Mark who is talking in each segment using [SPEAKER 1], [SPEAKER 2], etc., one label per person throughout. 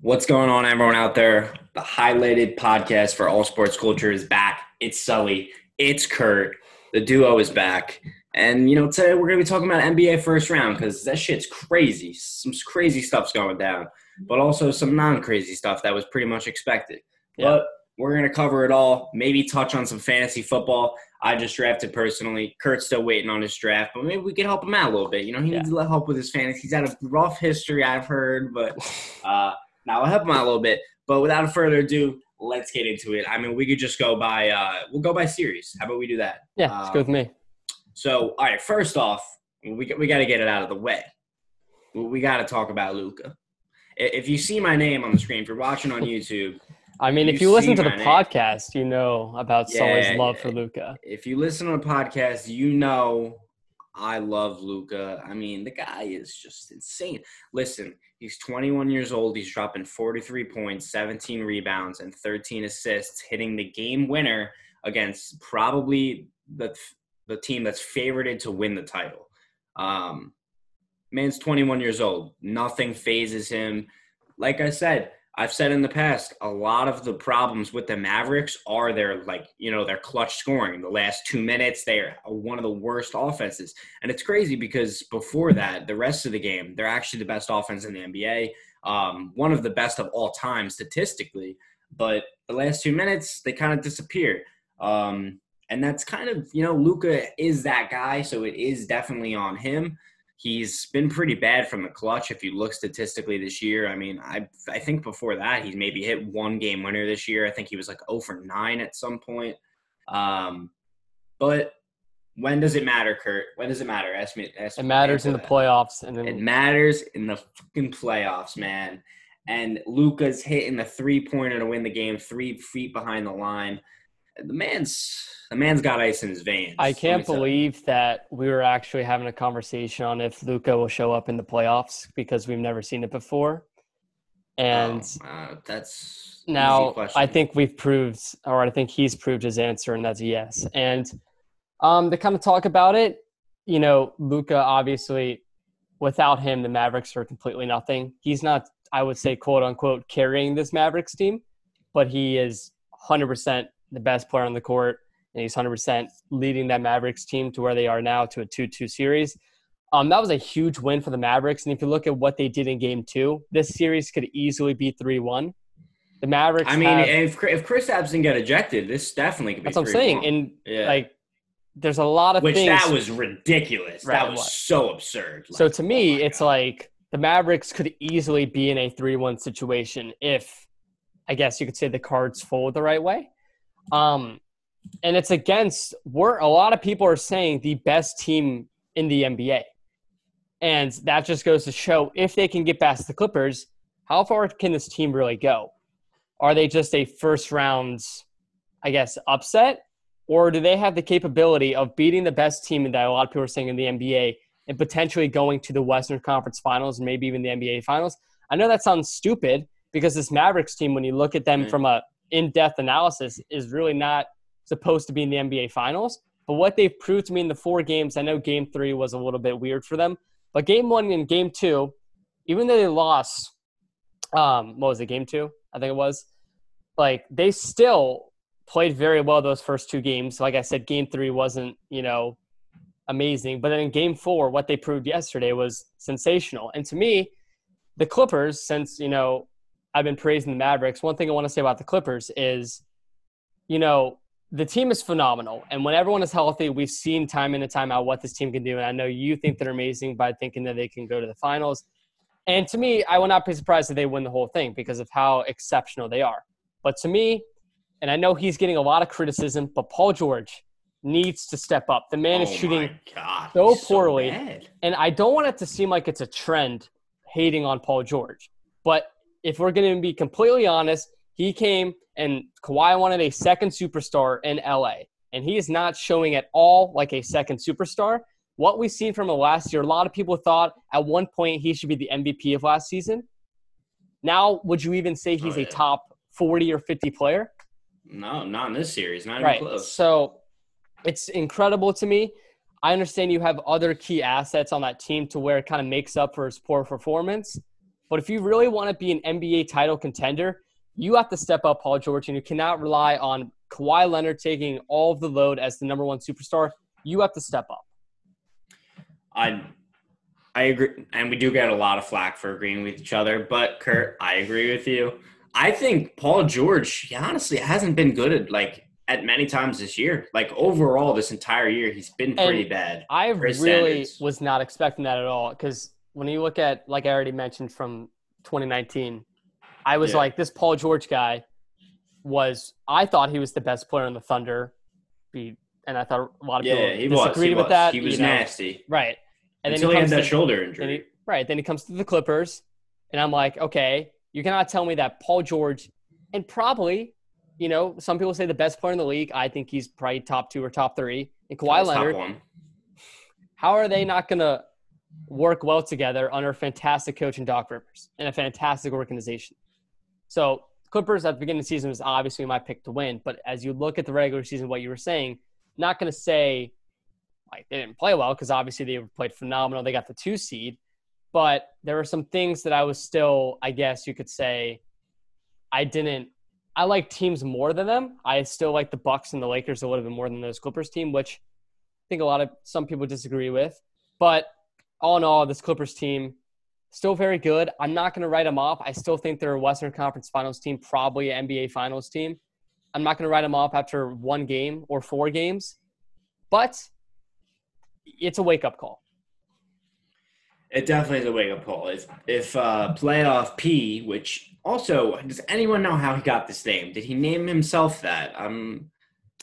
[SPEAKER 1] What's going on, everyone out there? The highlighted podcast for all sports culture is back. It's Sully. It's Kurt. The duo is back. And, you know, today we're going to be talking about NBA first round because that shit's crazy. Some crazy stuff's going down, but also some non crazy stuff that was pretty much expected.
[SPEAKER 2] Yeah.
[SPEAKER 1] But we're going to cover it all, maybe touch on some fantasy football. I just drafted personally. Kurt's still waiting on his draft, but maybe we can help him out a little bit. You know, he
[SPEAKER 2] Yeah.
[SPEAKER 1] needs a little help with his fantasy. He's had a rough history, I've heard, but uh, now I'll help him out a little bit. But without further ado, let's get into it. I mean, we could just go by uh, we'll go by series. How about we do that?
[SPEAKER 2] Yeah, it's good with me.
[SPEAKER 1] So, all right, first off, we got- we got to get it out of the way. We- got to talk about Luka. If you see my name on the screen, if you're watching on YouTube,
[SPEAKER 2] I mean,
[SPEAKER 1] you
[SPEAKER 2] if you listen to the
[SPEAKER 1] name.
[SPEAKER 2] podcast, you know about Sully's
[SPEAKER 1] Yeah,
[SPEAKER 2] love
[SPEAKER 1] yeah,
[SPEAKER 2] for Luka.
[SPEAKER 1] if you listen to the podcast, you know I love Luka. I mean, the guy is just insane. Listen, he's 21 years old. He's dropping 43 points, 17 rebounds, and 13 assists, hitting the game winner against probably the the team that's favorited to win the title. Um, man's 21 years old. Nothing fazes him. Like I said, I've said in the past, a lot of the problems with the Mavericks are their like, you know, their clutch scoring. The last two minutes, they are one of the worst offenses. And it's crazy because before that, the rest of the game, they're actually the best offense in the NBA. Um, one of the best of all time statistically. But the last two minutes, they kind of disappear. Um, and that's kind of, you know, Luka is that guy. So it is definitely on him. He's been pretty bad from the clutch if you look statistically this year. I mean, I I think before that he's maybe hit one game winner this year. I think he was like 0 for 9 at some point. Um, but when does it matter, Kurt? When does it matter? Ask me. Ask
[SPEAKER 2] It matters in the
[SPEAKER 1] that.
[SPEAKER 2] playoffs, and
[SPEAKER 1] It matters in the fucking playoffs, man. And Luka's hitting the three pointer to win the game, three feet behind the line. The man's the man's got ice in his veins.
[SPEAKER 2] I can't believe that we were actually having a conversation on if Luka will show up in the playoffs because we've never seen it before. And
[SPEAKER 1] Oh, uh, that's
[SPEAKER 2] now. I think we've proved, or I think he's proved his answer, and that's a yes. And um, to kind of talk about it, you know, Luka obviously, without him, the Mavericks are completely nothing. He's not, I would say, quote unquote, carrying this Mavericks team, but he is 100% the best player on the court, and he's 100% leading that Mavericks team to where they are now to a 2 2 series. Um, that was a huge win for the Mavericks. And if you look at what they did in game two, this series could easily be 3 1. The Mavericks.
[SPEAKER 1] I mean,
[SPEAKER 2] have-
[SPEAKER 1] if if Kristaps get ejected, this definitely could be.
[SPEAKER 2] that's what I'm saying.
[SPEAKER 1] 3-1.
[SPEAKER 2] And
[SPEAKER 1] yeah,
[SPEAKER 2] like, there's a lot of
[SPEAKER 1] which
[SPEAKER 2] things.
[SPEAKER 1] that was ridiculous.
[SPEAKER 2] Right,
[SPEAKER 1] that was so absurd.
[SPEAKER 2] so to
[SPEAKER 1] oh
[SPEAKER 2] me,
[SPEAKER 1] my
[SPEAKER 2] it's
[SPEAKER 1] God.
[SPEAKER 2] like the Mavericks could easily be in a 3 1 situation if, I guess you could say, the cards fold the right way. Um, and it's against, we're, a lot of people are saying the best team in the NBA. And that just goes to show if they can get past the Clippers, how far can this team really go? Are they just a first round, I guess, upset? Or do they have the capability of beating the best team that a lot of people are saying in the NBA and potentially going to the Western Conference Finals and maybe even the NBA Finals? I know that sounds stupid because this Mavericks team, when you look at them
[SPEAKER 1] Right.
[SPEAKER 2] from a in-depth analysis, is really not supposed to be in the NBA Finals. But what they've proved to me in the four games, I know Game Three was a little bit weird for them, but Game One and Game Two, even though they lost, um, what was it? Game Two, I think it was. Like they still played very well those first two games. Like I said, Game Three wasn't, you know, amazing, but then in Game Four, what they proved yesterday was sensational. And to me, the Clippers, since you know I've been praising the Mavericks, one thing I want to say about the Clippers is, you know, the team is phenomenal. And when everyone is healthy, we've seen time in and time out what this team can do. And I know you think they're amazing by thinking that they can go to the finals. And to me, I will not be surprised if they win the whole thing because of how exceptional they are. But to me, and I know he's getting a lot of criticism, but Paul George needs to step up. The man is
[SPEAKER 1] Oh
[SPEAKER 2] shooting
[SPEAKER 1] God,
[SPEAKER 2] so poorly.
[SPEAKER 1] bad.
[SPEAKER 2] and I don't want it to seem like it's a trend hating on Paul George. But if we're going to be completely honest, he came and Kawhi wanted a second superstar in LA, and he is not showing at all like a second superstar. What we've seen from him last year, a lot of people thought at one point he should be the MVP of last season. Now, would you even say he's
[SPEAKER 1] Oh,
[SPEAKER 2] a top 40 or 50 player?
[SPEAKER 1] No, not in this series. Not even
[SPEAKER 2] Right.
[SPEAKER 1] close.
[SPEAKER 2] So it's incredible to me. I understand you have other key assets on that team to where it kind of makes up for his poor performance. But if you really want to be an NBA title contender, you have to step up Paul George, and you cannot rely on Kawhi Leonard taking all of the load as the number one superstar. You have to step up.
[SPEAKER 1] I I agree, and we do get a lot of flack for agreeing with each other. But Kurt, I agree with you. I think Paul George, he honestly hasn't been good at like at many times this year. Like overall, this entire year, he's been pretty
[SPEAKER 2] And
[SPEAKER 1] bad.
[SPEAKER 2] I really
[SPEAKER 1] standards.
[SPEAKER 2] was not expecting that at all because when you look at, like I already mentioned from 2019, I was
[SPEAKER 1] Yeah.
[SPEAKER 2] like, this Paul George guy was, I thought he was the best player in the Thunder. Be, and I thought a lot of
[SPEAKER 1] Yeah,
[SPEAKER 2] people
[SPEAKER 1] was.
[SPEAKER 2] disagreed with
[SPEAKER 1] was.
[SPEAKER 2] that.
[SPEAKER 1] He was
[SPEAKER 2] you know.
[SPEAKER 1] nasty
[SPEAKER 2] Right. And
[SPEAKER 1] until
[SPEAKER 2] then
[SPEAKER 1] he
[SPEAKER 2] he
[SPEAKER 1] had that
[SPEAKER 2] to,
[SPEAKER 1] shoulder injury.
[SPEAKER 2] he, right. Then he comes to the Clippers, and I'm like, okay, you cannot tell me that Paul George, and probably, you know, some people say the best player in the league. I think he's probably top two or top three. And Kawhi Leonard,
[SPEAKER 1] one.
[SPEAKER 2] how are they not going to work well together under a fantastic coach in Doc Rivers and a fantastic organization? So Clippers at the beginning of the season was obviously my pick to win, but as you look at the regular season, what you were saying, not going to say like they didn't play well because obviously they played phenomenal. They got the two seed, but there were some things that I was still, I guess you could say, I didn't. I like teams more than them. I still like the Bucks and the Lakers a little bit more than those Clippers team, which I think a lot of some people disagree with. But all in all, this Clippers team still very good. I'm not going to write them off. I still think they're a Western Conference Finals team, probably an NBA Finals team. I'm not going to write them off after one game or four games, but it's a wake up call.
[SPEAKER 1] It definitely is a wake up call. If if uh, playoff P, which also does anyone know how he got this name? Did he name himself that? I'm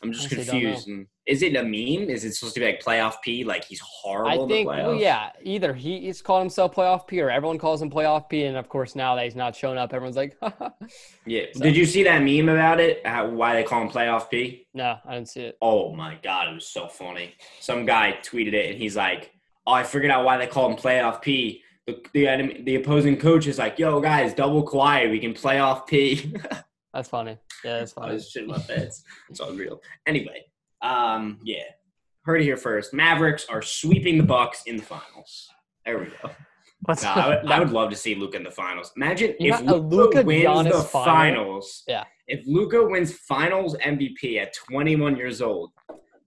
[SPEAKER 1] I'm just
[SPEAKER 2] Honestly,
[SPEAKER 1] confused. And Is it a meme? Is it supposed to be like playoff P? Like he's horrible.
[SPEAKER 2] I
[SPEAKER 1] in the
[SPEAKER 2] think, well, yeah, either he, he's called himself playoff P or everyone calls him playoff P. And of course, now that he's not showing up, everyone's like,
[SPEAKER 1] Yeah.
[SPEAKER 2] So-
[SPEAKER 1] Did you see that meme about it? How, why they call him playoff P?
[SPEAKER 2] no, I didn't see it.
[SPEAKER 1] Oh my god, it was so funny. Some guy tweeted it, and he's like, "Oh, I figured out why they call him playoff P." The the, enemy, the opposing coach is like, "Yo, guys, double quiet. We can playoff P."
[SPEAKER 2] That's funny. Yeah, that's funny.
[SPEAKER 1] I was shitting my pants. It's unreal. Anyway, um, yeah, heard it here first. Mavericks are sweeping the Bucks in the finals. There we go.
[SPEAKER 2] What's
[SPEAKER 1] No, I, would, I would love to see Luka in the finals. Imagine
[SPEAKER 2] You
[SPEAKER 1] if
[SPEAKER 2] Luka
[SPEAKER 1] wins
[SPEAKER 2] Giannis
[SPEAKER 1] the
[SPEAKER 2] final?
[SPEAKER 1] finals.
[SPEAKER 2] Yeah.
[SPEAKER 1] If Luka wins Finals MVP at 21 years old,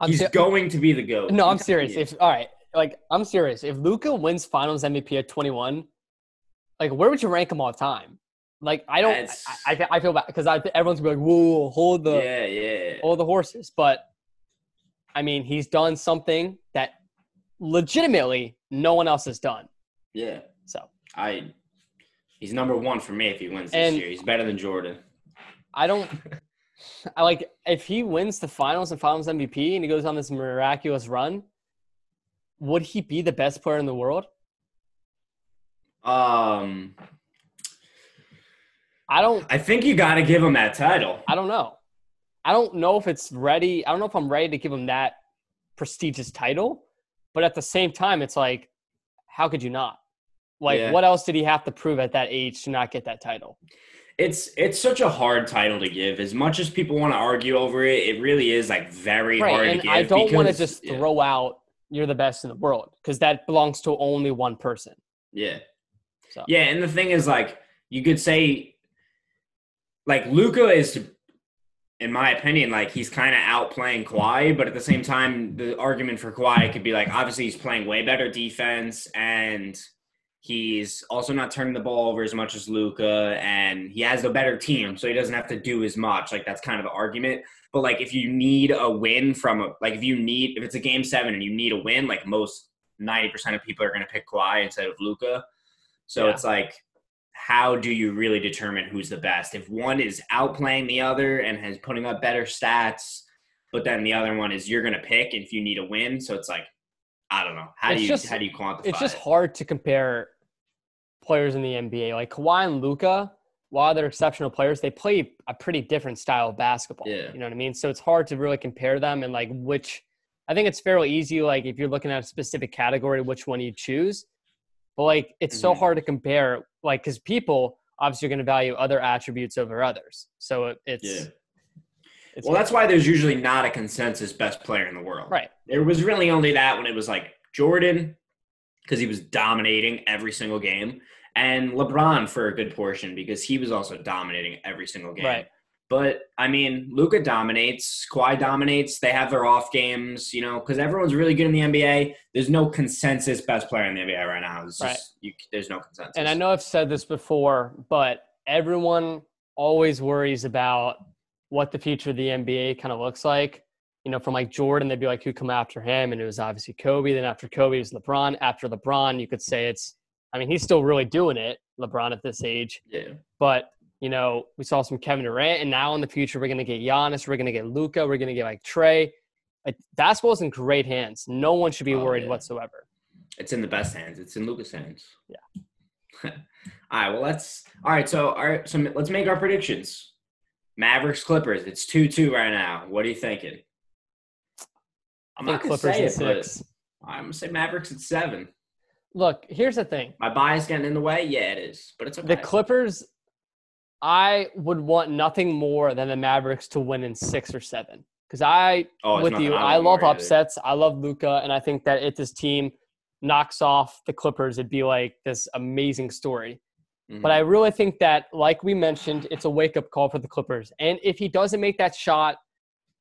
[SPEAKER 2] I'm
[SPEAKER 1] he's
[SPEAKER 2] ser-
[SPEAKER 1] going to be the goat.
[SPEAKER 2] no, I'm serious. If all right, like I'm serious. If Luka wins Finals MVP at 21, like where would you rank him all time? Like I don't. I, I, I feel bad because I everyone's gonna be like, whoa, hold the
[SPEAKER 1] yeah, yeah.
[SPEAKER 2] hold the horses. But I mean, he's done something that legitimately no one else has done.
[SPEAKER 1] Yeah.
[SPEAKER 2] So
[SPEAKER 1] I he's number one for me if he wins this
[SPEAKER 2] And-
[SPEAKER 1] year. He's better than Jordan.
[SPEAKER 2] I don't. I like if he wins the finals and finals MVP and he goes on this miraculous run. Would he be the best player in the world?
[SPEAKER 1] Um
[SPEAKER 2] I don't.
[SPEAKER 1] I think you gotta give him that title.
[SPEAKER 2] I don't know. I don't know if it's ready. I don't know if I'm ready to give him that prestigious title. But at the same time, it's like, how could you not? Like,
[SPEAKER 1] Yeah.
[SPEAKER 2] what else did he have to prove at that age to not get that title?
[SPEAKER 1] It's it's such a hard title to give. As much as people want to argue over it, it really is like very hard
[SPEAKER 2] Right.
[SPEAKER 1] to
[SPEAKER 2] And
[SPEAKER 1] give.
[SPEAKER 2] I don't want to just
[SPEAKER 1] yeah,
[SPEAKER 2] throw out you're the best in the world because that belongs to only one person.
[SPEAKER 1] Yeah.
[SPEAKER 2] So
[SPEAKER 1] Yeah, and the thing is, like, you could say, like, Luka is, in my opinion, like he's kind of outplaying Kawhi, but at the same time, the argument for Kawhi could be like, obviously, he's playing way better defense, and he's also not turning the ball over as much as Luka, and he has a better team, so he doesn't have to do as much. Like, that's kind of the argument. But like, if you need a win from a, like, if you need, if it's a game seven and you need a win, like most ninety percent of people are going to pick Kawhi instead of Luka. So
[SPEAKER 2] Yeah.
[SPEAKER 1] it's like, how do you really determine who's the best? If one is outplaying the other and has putting up better stats, but then the other one is you're going to pick if you need a win. So it's like, I don't know. How
[SPEAKER 2] It's
[SPEAKER 1] do you
[SPEAKER 2] just-
[SPEAKER 1] how do you quantify?
[SPEAKER 2] it's just
[SPEAKER 1] it?
[SPEAKER 2] hard to compare players in the NBA. Like Kawhi and Luka, while they're exceptional players, they play a pretty different style of basketball.
[SPEAKER 1] Yeah.
[SPEAKER 2] You know what I mean? So it's hard to really compare them and like which I think it's fairly easy, like if you're looking at a specific category, which one you choose. But like it's so
[SPEAKER 1] Mhm.
[SPEAKER 2] hard to compare, like because people obviously are going to value other attributes over others. So it, it's
[SPEAKER 1] Yeah.
[SPEAKER 2] it's
[SPEAKER 1] Well, that's why there's usually not a consensus best player in the world.
[SPEAKER 2] right.
[SPEAKER 1] There was really only that when it was like Jordan, because he was dominating every single game, and LeBron for a good portion because he was also dominating every single game.
[SPEAKER 2] Right.
[SPEAKER 1] But I mean, Luka dominates, Kawhi dominates. They have their off games, you know, because everyone's really good in the NBA. There's no consensus best player in the NBA right now. It's just,
[SPEAKER 2] Right.
[SPEAKER 1] you, there's no consensus.
[SPEAKER 2] And I know I've said this before, but everyone always worries about what the future of the NBA kind of looks like. You know, from like Jordan, they'd be like, who come after him? And it was obviously Kobe. Then after Kobe it was LeBron. After LeBron, you could say it's, I mean, he's still really doing it, LeBron at this age.
[SPEAKER 1] yeah.
[SPEAKER 2] But, you know, we saw some Kevin Durant, and now in the future, we're going to get Giannis, we're going to get Luka, we're going to get like Trey. Like, basketball's in great hands. No one should be
[SPEAKER 1] Oh,
[SPEAKER 2] worried
[SPEAKER 1] yeah.
[SPEAKER 2] whatsoever.
[SPEAKER 1] It's in the best hands. It's in Luka's hands.
[SPEAKER 2] Yeah.
[SPEAKER 1] all right. Well, let's. All right. So, all right. So let's make our predictions. Mavericks Clippers. It's two two right now. What are you thinking? I'm not gonna
[SPEAKER 2] Clippers
[SPEAKER 1] say it,
[SPEAKER 2] six.
[SPEAKER 1] I'm gonna say Mavericks at seven.
[SPEAKER 2] Look, here's the thing.
[SPEAKER 1] My bias getting in the way. Yeah, it is, but it's okay.
[SPEAKER 2] The Clippers, I would want nothing more than the Mavericks to win in six or seven. Because I,
[SPEAKER 1] Oh,
[SPEAKER 2] with you,
[SPEAKER 1] I
[SPEAKER 2] I love
[SPEAKER 1] more either.
[SPEAKER 2] upsets. I love Luka, and I think that if this team knocks off the Clippers, it'd be like this amazing story.
[SPEAKER 1] Mhm.
[SPEAKER 2] But I really think that, like we mentioned, it's a wake up call for the Clippers. And if he doesn't make that shot,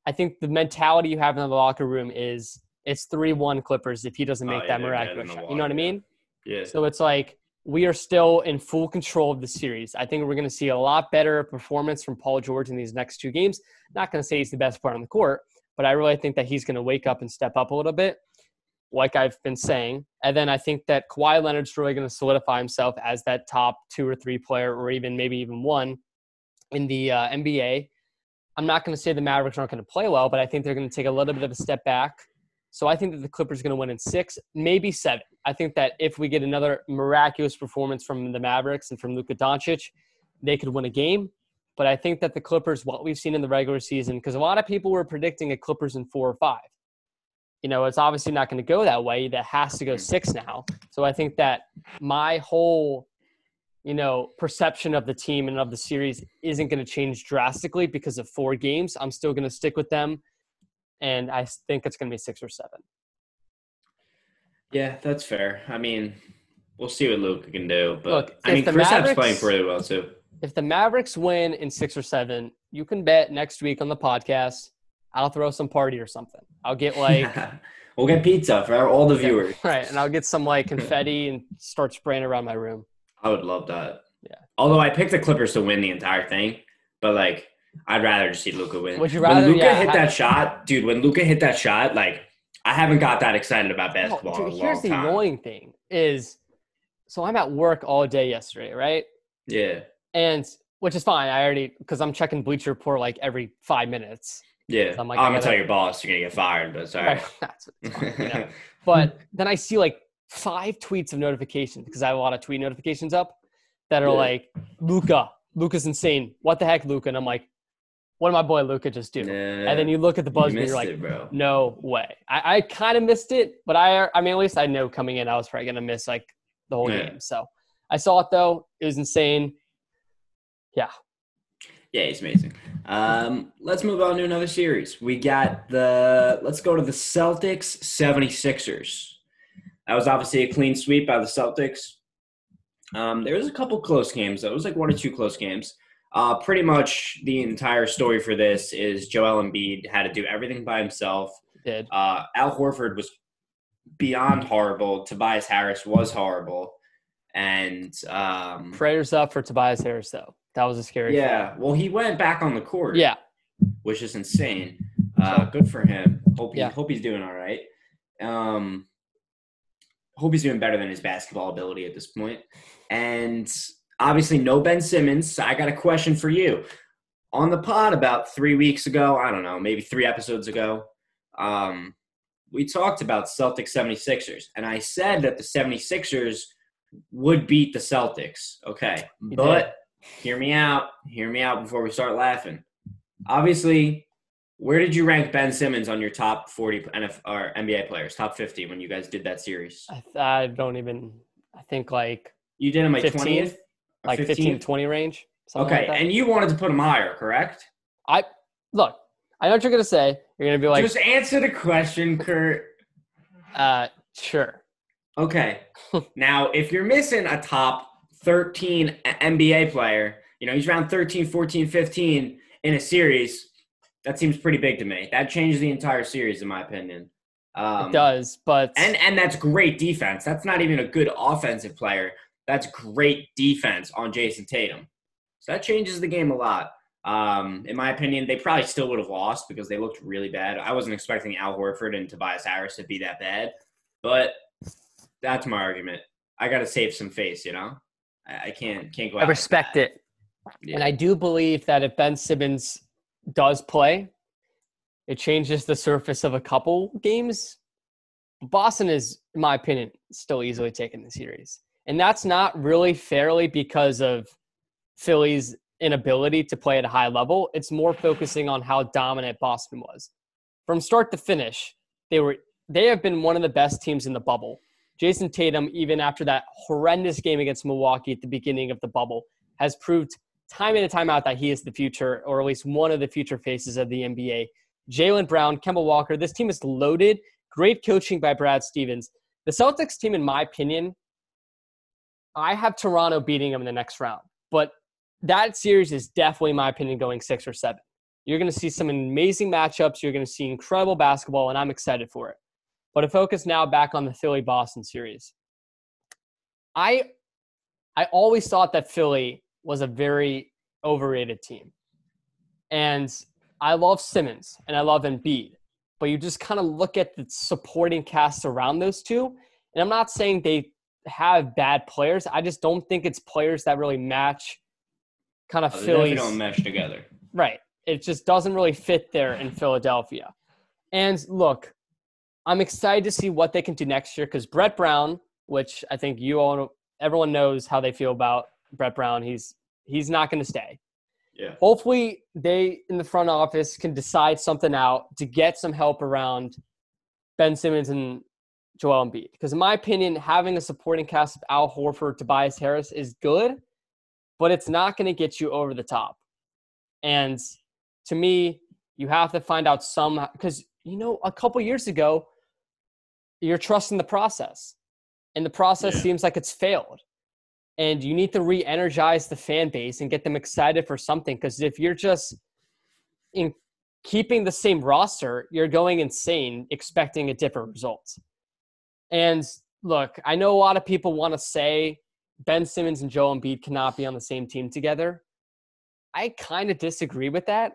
[SPEAKER 2] I think the mentality you have in the locker room is it's 3 1 Clippers if he doesn't
[SPEAKER 1] Oh,
[SPEAKER 2] make
[SPEAKER 1] yeah,
[SPEAKER 2] that
[SPEAKER 1] they're dead in
[SPEAKER 2] miraculous
[SPEAKER 1] the
[SPEAKER 2] shot. You know what I mean?
[SPEAKER 1] yeah.
[SPEAKER 2] So it's like we are still in full control of the series. I think we're going to see a lot better performance from Paul George in these next two games. Not going to say he's the best player on the court, but I really think that he's going to wake up and step up a little bit, like I've been saying. And then I think that Kawhi Leonard's really going to solidify himself as that top two or three player, or even maybe even one in the uh, NBA. I'm not going to say the Mavericks aren't going to play well, but I think they're going to take a little bit of a step back. So I think that the Clippers are going to win in six, maybe seven. I think that if we get another miraculous performance from the Mavericks and from Luka Doncic, they could win a game. But I think that the Clippers, what we've seen in the regular season, because a lot of people were predicting a Clippers in four or five. You know, it's obviously not going to go that way. That has to go six now. So I think that my whole, you know, perception of the team and of the series isn't going to change drastically because of four games. I'm still going to stick with them. And I think it's going to be six or seven.
[SPEAKER 1] Yeah, that's fair. I mean, we'll see what Luka can do. But
[SPEAKER 2] Look,
[SPEAKER 1] I mean, Chris
[SPEAKER 2] Mavericks-
[SPEAKER 1] playing pretty well too.
[SPEAKER 2] if the Mavericks win in six or seven, you can bet next week on the podcast. I'll throw some party or something. I'll get like
[SPEAKER 1] we'll get pizza for all the viewers.
[SPEAKER 2] right, and I'll get some like confetti and start spraying around my room.
[SPEAKER 1] I would love that.
[SPEAKER 2] Yeah.
[SPEAKER 1] Although I picked the Clippers to win the entire thing, but like I'd rather just see Luka win.
[SPEAKER 2] Would you rather-
[SPEAKER 1] When Luka
[SPEAKER 2] yeah,
[SPEAKER 1] hit
[SPEAKER 2] ha-
[SPEAKER 1] that shot, dude? When Luka hit that shot, like I haven't got that excited about basketball
[SPEAKER 2] dude,
[SPEAKER 1] in a long
[SPEAKER 2] here's the
[SPEAKER 1] time.
[SPEAKER 2] annoying thing is, so I'm at work all day yesterday, right?
[SPEAKER 1] Yeah,
[SPEAKER 2] And which is fine. I already because I'm checking Bleacher Report like every five minutes.
[SPEAKER 1] yeah.
[SPEAKER 2] So I'm like,
[SPEAKER 1] oh,
[SPEAKER 2] I'm
[SPEAKER 1] gonna tell your boss you're gonna get fired, but sorry. right.
[SPEAKER 2] That's it's fine, you know? But then I see like five tweets of notifications because I have a lot of tweet notifications up that are
[SPEAKER 1] Yeah.
[SPEAKER 2] like, Luka, Luka's insane. What the heck, Luka? And I'm like, what did my boy Luka just do? And then you look at the
[SPEAKER 1] you
[SPEAKER 2] buzzer and you're like,
[SPEAKER 1] it,
[SPEAKER 2] no way. I, I kind of missed it, but I I mean at least I know coming in I was probably gonna miss like the whole
[SPEAKER 1] Yeah.
[SPEAKER 2] game. So I saw it though. It was insane.
[SPEAKER 1] Yeah. Yeah, he's amazing. Um, let's move on to another series. We got the let's go to the Celtics 76ers. That was obviously a clean sweep by the Celtics. Um, there was a couple close games. though. It was like one or two close games. Uh, pretty much the entire story for this is Joel Embiid had to do everything by himself.
[SPEAKER 2] Did.
[SPEAKER 1] Uh, Al Horford was beyond horrible. Tobias Harris was horrible, and um,
[SPEAKER 2] Prayers up for Tobias Harris though. That was a scary.
[SPEAKER 1] yeah, well, he went back on the court
[SPEAKER 2] Yeah.
[SPEAKER 1] which is insane. Uh, good for him. Hope he,
[SPEAKER 2] Yeah.
[SPEAKER 1] hope he's doing all right. Um, hope he's doing better than his basketball ability at this point. And obviously, no Ben Simmons. I got a question for you. On the pod about three weeks ago, I don't know, maybe three episodes ago, um, we talked about Celtics 76ers. And I said that the 76ers would beat the Celtics. Okay.
[SPEAKER 2] You
[SPEAKER 1] but hear me out. Hear me out before we start laughing. Obviously, where did you rank Ben Simmons on your top 40 NF or NBA players, top 50 when you guys did that series?
[SPEAKER 2] I, I don't even. I think like
[SPEAKER 1] You did him like
[SPEAKER 2] 15?
[SPEAKER 1] 20th?
[SPEAKER 2] Like 15, 20 range.
[SPEAKER 1] Okay,
[SPEAKER 2] like
[SPEAKER 1] and you wanted to put him higher, correct?
[SPEAKER 2] I look. I know what you're gonna say. You're gonna be like,
[SPEAKER 1] Just answer the question, Kurt.
[SPEAKER 2] uh, sure.
[SPEAKER 1] Okay. now, if you're missing a top 13 NBA player, you know, he's around 13, 14, 15 in a series. That seems pretty big to me. That changes the entire series, in my opinion.
[SPEAKER 2] Um, it does, but
[SPEAKER 1] and and that's great defense. That's not even a good offensive player. That's great defense on Jayson Tatum. So that changes the game a lot. Um, in my opinion, they probably still would have lost because they looked really bad. I wasn't expecting Al Horford and Tobias Harris to be that bad, but that's my argument. I got to save some face, you know. I, I can't can't go. I
[SPEAKER 2] respect it, yeah. and I do believe that if Ben Simmons does play, it changes the surface of a couple games. Boston is, in my opinion, still easily taking the series. And that's not really fairly because of Philly's inability to play at a high level. It's more focusing on how dominant Boston was. From start to finish, they were they have been one of the best teams in the bubble. Jayson Tatum, even after that horrendous game against Milwaukee at the beginning of the bubble, has proved time in and time out that he is the future, or at least one of the future faces of the NBA. Jaylen Brown, Kemba Walker. This team is loaded. Great coaching by Brad Stevens. The Celtics team, in my opinion, I have Toronto beating them in the next round. But that series is definitely, in my opinion, going six or seven. You're going to see some amazing matchups. You're going to see incredible basketball, and I'm excited for it. But to focus now back on the Philly Boston series, I I always thought that Philly was a very overrated team. And I love Simmons and I love Embiid, but you just kind of look at the supporting cast around those two. And I'm not saying they have bad players. I just don't think it's players that really match kind of oh, Philly.
[SPEAKER 1] don't mesh together.
[SPEAKER 2] Right. It just doesn't really fit there in Philadelphia. And look, I'm excited to see what they can do next year because Brett Brown, which I think you all, everyone knows how they feel about Brett Brown. He's he's not going to stay.
[SPEAKER 1] Yeah.
[SPEAKER 2] Hopefully, they in the front office can decide something out to get some help around Ben Simmons and Joel Embiid. Because in my opinion, having a supporting cast of Al Horford, Tobias Harris is good, but it's not going to get you over the top. And to me, you have to find out some because you know a couple years ago, you're trusting the process, and the process yeah. seems like it's failed and you need to re-energize the fan base and get them excited for something because if you're just in keeping the same roster you're going insane expecting a different result and look i know a lot of people want to say ben simmons and joel embiid cannot be on the same team together. I kind of disagree with that.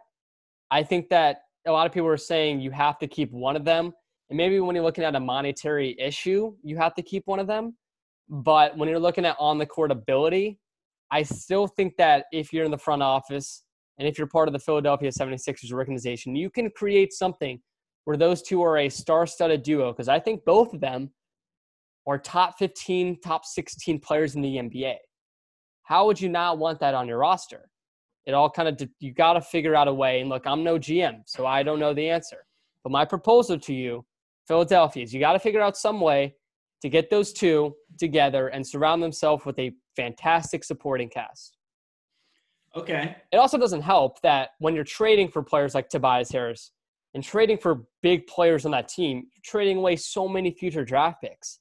[SPEAKER 2] I think that a lot of people are saying you have to keep one of them. And maybe when you're looking at a monetary issue you have to keep one of them. But when you're looking at on the court ability, I still think that if you're in the front office and if you're part of the Philadelphia 76ers organization, you can create something where those two are a star studded duo because I think both of them are top 15, top 16 players in the NBA. How would you not want that on your roster? It all kind of, you got to figure out a way. And look, I'm no GM, so I don't know the answer. But my proposal to you, Philadelphia, is you got to figure out some way to get those two together and surround themselves with a fantastic supporting cast.
[SPEAKER 1] Okay.
[SPEAKER 2] It also doesn't help that when you're trading for players like Tobias Harris and trading for big players on that team, you're trading away so many future draft picks.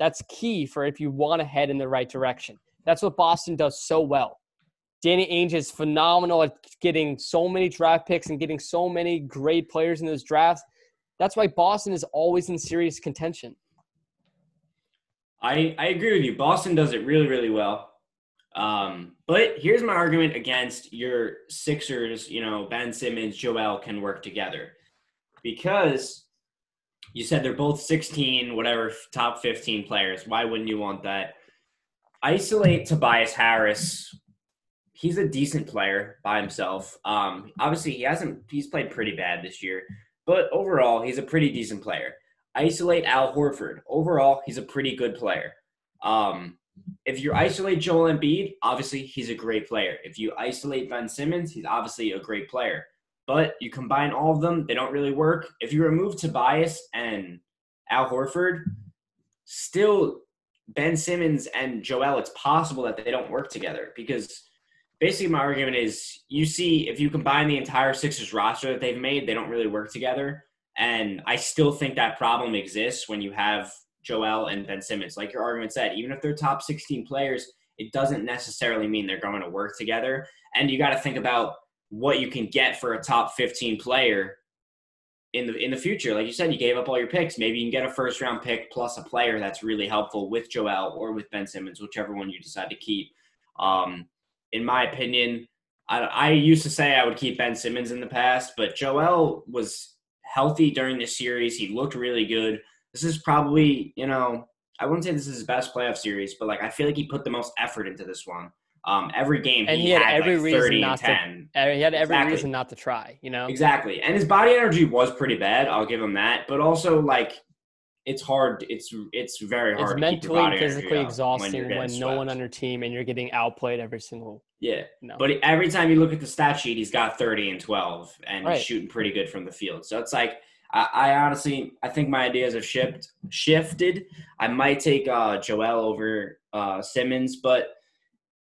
[SPEAKER 2] That's key for if you want to head in the right direction. That's what Boston does so well. Danny Ainge is phenomenal at getting so many draft picks and getting so many great players in those drafts. That's why Boston is always in serious contention.
[SPEAKER 1] I, I agree with you. Boston does it really, really well. Um, but here's my argument against your Sixers, you know, Ben Simmons, Joel can work together. Because you said they're both 16, whatever, top 15 players. Why wouldn't you want that? Isolate Tobias Harris. He's a decent player by himself. Um, obviously, he hasn't, he's played pretty bad this year, but overall, he's a pretty decent player isolate Al Horford. Overall, he's a pretty good player. Um, if you isolate Joel Embiid, obviously he's a great player. If you isolate Ben Simmons, he's obviously a great player. But you combine all of them, they don't really work. If you remove Tobias and Al Horford, still Ben Simmons and Joel, it's possible that they don't work together because basically my argument is you see if you combine the entire Sixers roster that they've made, they don't really work together. And I still think that problem exists when you have Joel and Ben Simmons. Like your argument said, even if they're top 16 players, it doesn't necessarily mean they're going to work together. And you got to think about what you can get for a top 15 player in the in the future. Like you said, you gave up all your picks. Maybe you can get a first round pick plus a player that's really helpful with Joel or with Ben Simmons, whichever one you decide to keep. Um, in my opinion, I, I used to say I would keep Ben Simmons in the past, but Joel was healthy during the series. He looked really good. This is probably, you know, I wouldn't say this is his best playoff series, but like I feel like he put the most effort into this one. Um, every game
[SPEAKER 2] and
[SPEAKER 1] he,
[SPEAKER 2] he had,
[SPEAKER 1] had
[SPEAKER 2] every
[SPEAKER 1] like 30
[SPEAKER 2] reason
[SPEAKER 1] and
[SPEAKER 2] not
[SPEAKER 1] 10.
[SPEAKER 2] to. He had every
[SPEAKER 1] Exactly.
[SPEAKER 2] reason not to try. You know.
[SPEAKER 1] Exactly. And his body energy was pretty bad. I'll give him that. But also, like, it's hard. It's it's very hard.
[SPEAKER 2] It's
[SPEAKER 1] to keep
[SPEAKER 2] mentally
[SPEAKER 1] your
[SPEAKER 2] and
[SPEAKER 1] body
[SPEAKER 2] physically exhausting
[SPEAKER 1] you're
[SPEAKER 2] when, no one on your team and you're getting outplayed every single.
[SPEAKER 1] Yeah.
[SPEAKER 2] Know.
[SPEAKER 1] But every time you look at the stat sheet, he's got 30 and 12, and
[SPEAKER 2] Right.
[SPEAKER 1] he's shooting pretty good from the field. So it's like, I, I honestly, I think my ideas have shipped, shifted. I might take uh, Joel over uh, Simmons, but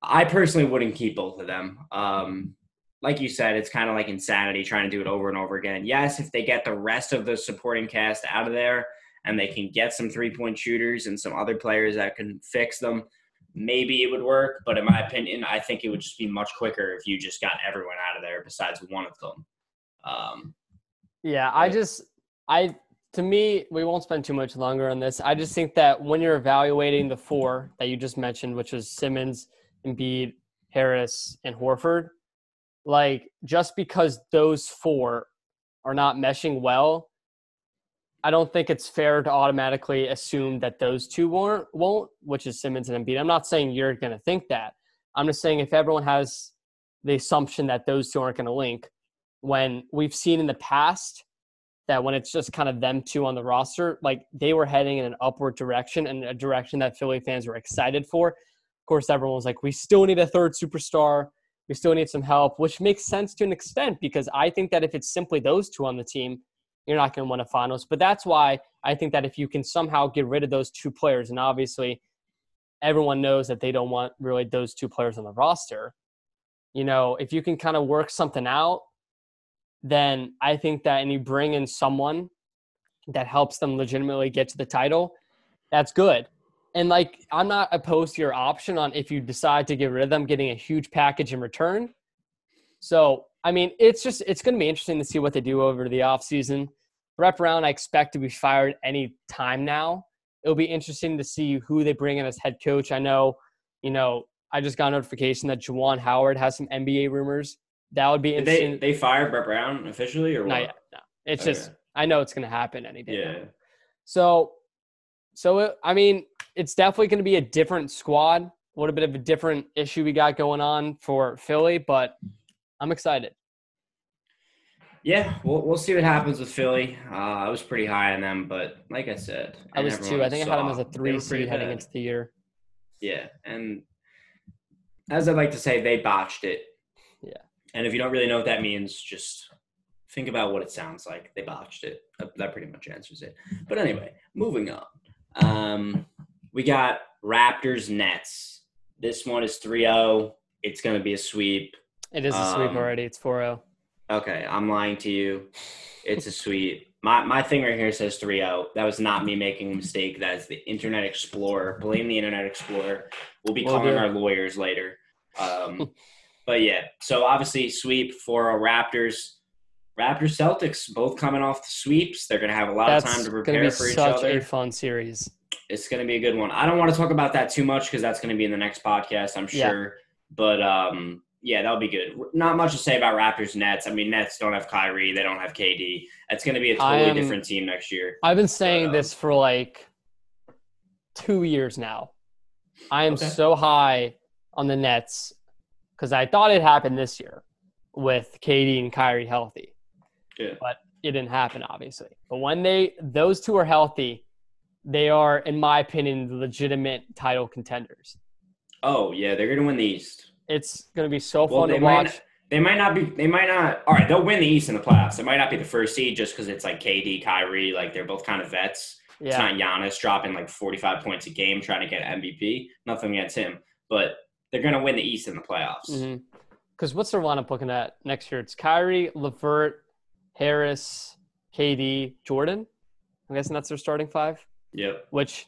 [SPEAKER 1] I personally wouldn't keep both of them. Um, like you said, it's kind of like insanity trying to do it over and over again. Yes, if they get the rest of the supporting cast out of there and they can get some three point shooters and some other players that can fix them, maybe it would work. But in my opinion, I think it would just be much quicker if you just got everyone out of there besides one of them. Um,
[SPEAKER 2] Yeah, I just I to me we won't spend too much longer on this. I just think that when you're evaluating the four that you just mentioned, which was Simmons, Embiid, Harris, and Horford, like just because those four are not meshing well, I don't think it's fair to automatically assume that those two won't won't, which is Simmons and Embiid. I'm not saying you're gonna think that. I'm just saying if everyone has the assumption that those two aren't gonna link, when we've seen in the past that when it's just kind of them two on the roster, like they were heading in an upward direction and a direction that Philly fans were excited for. Course, everyone was like, we still need a third superstar. We still need some help, which makes sense to an extent because I think that if it's simply those two on the team, you're not going to win a finals. But that's why I think that if you can somehow get rid of those two players, and obviously everyone knows that they don't want really those two players on the roster, you know, if you can kind of work something out, then I think that and you bring in someone that helps them legitimately get to the title, that's good. And like I'm not opposed to your option on if you decide to get rid of them, getting a huge package in return. So I mean, it's just it's going to be interesting to see what they do over the offseason. Brett Brown, I expect to be fired any time now. It'll be interesting to see who they bring in as head coach. I know, you know, I just got notification that Juwan Howard has some NBA rumors. That would be
[SPEAKER 1] did
[SPEAKER 2] interesting.
[SPEAKER 1] they they fired Brett Brown officially or what?
[SPEAKER 2] Yet. No. It's
[SPEAKER 1] Okay.
[SPEAKER 2] just I know it's going to happen any day. now.
[SPEAKER 1] Yeah.
[SPEAKER 2] So, so it, I mean, it's definitely going to be a different squad. What a little bit of a different issue we got going on for Philly, but I'm excited.
[SPEAKER 1] Yeah, we'll we'll see what happens with Philly. Uh, I was pretty high on them, but like I said,
[SPEAKER 2] I was two. I think I had them as a three seed heading into the year.
[SPEAKER 1] Yeah, and as I like to say, they botched it.
[SPEAKER 2] Yeah.
[SPEAKER 1] And if you don't really know what that means, just think about what it sounds like. They botched it. That, that pretty much answers it. But anyway, moving on. Um, we got Raptors Nets. This one is 3-0. It's going to be a sweep.
[SPEAKER 2] It is a sweep
[SPEAKER 1] Um,
[SPEAKER 2] already. It's oh. 4-0.
[SPEAKER 1] Okay, I'm lying to you. It's a sweep. My my thing right here says 3-0. That was not me making a mistake. That is the Internet Explorer. Blame the Internet Explorer. We'll be calling our lawyers later. Um, but yeah, so obviously sweep for Raptors. Raptors Celtics both coming off the sweeps. They're going to have a lot of time
[SPEAKER 2] That's
[SPEAKER 1] to
[SPEAKER 2] going to
[SPEAKER 1] prepare
[SPEAKER 2] be
[SPEAKER 1] for each
[SPEAKER 2] such
[SPEAKER 1] other.
[SPEAKER 2] a fun series.
[SPEAKER 1] It's going to be a good one. I don't want to talk about that too much because that's going to be in the next podcast, I'm
[SPEAKER 2] Yeah.
[SPEAKER 1] sure. But um, yeah, that'll be good. Not much to say about Raptors Nets. I mean, Nets don't have Kyrie, they don't have KD. It's going to be a totally
[SPEAKER 2] am-
[SPEAKER 1] different team next year.
[SPEAKER 2] I've been saying
[SPEAKER 1] um,
[SPEAKER 2] this for like two years now. I am
[SPEAKER 1] Okay.
[SPEAKER 2] so high on the Nets because I thought it happened this year with KD and Kyrie healthy.
[SPEAKER 1] Yeah.
[SPEAKER 2] But it didn't happen, obviously. But when they those two are healthy, they are, in my opinion, the legitimate title contenders.
[SPEAKER 1] Oh yeah, they're going to win the East.
[SPEAKER 2] It's going to be so
[SPEAKER 1] Well,
[SPEAKER 2] fun to
[SPEAKER 1] might
[SPEAKER 2] watch.
[SPEAKER 1] They might not be. They might not. All right, they'll win the East in the playoffs. They might not be the first seed just because it's like KD, Kyrie, like they're both kind of vets. It's not Giannis dropping like 45 points a game trying to get MVP. Nothing against him, but they're going to win the East in the playoffs. Mm-hmm.
[SPEAKER 2] Because what's their lineup looking at next year? It's Kyrie, Levert, Harris, KD, Jordan. I'm guessing that's their starting five.
[SPEAKER 1] Yep.
[SPEAKER 2] which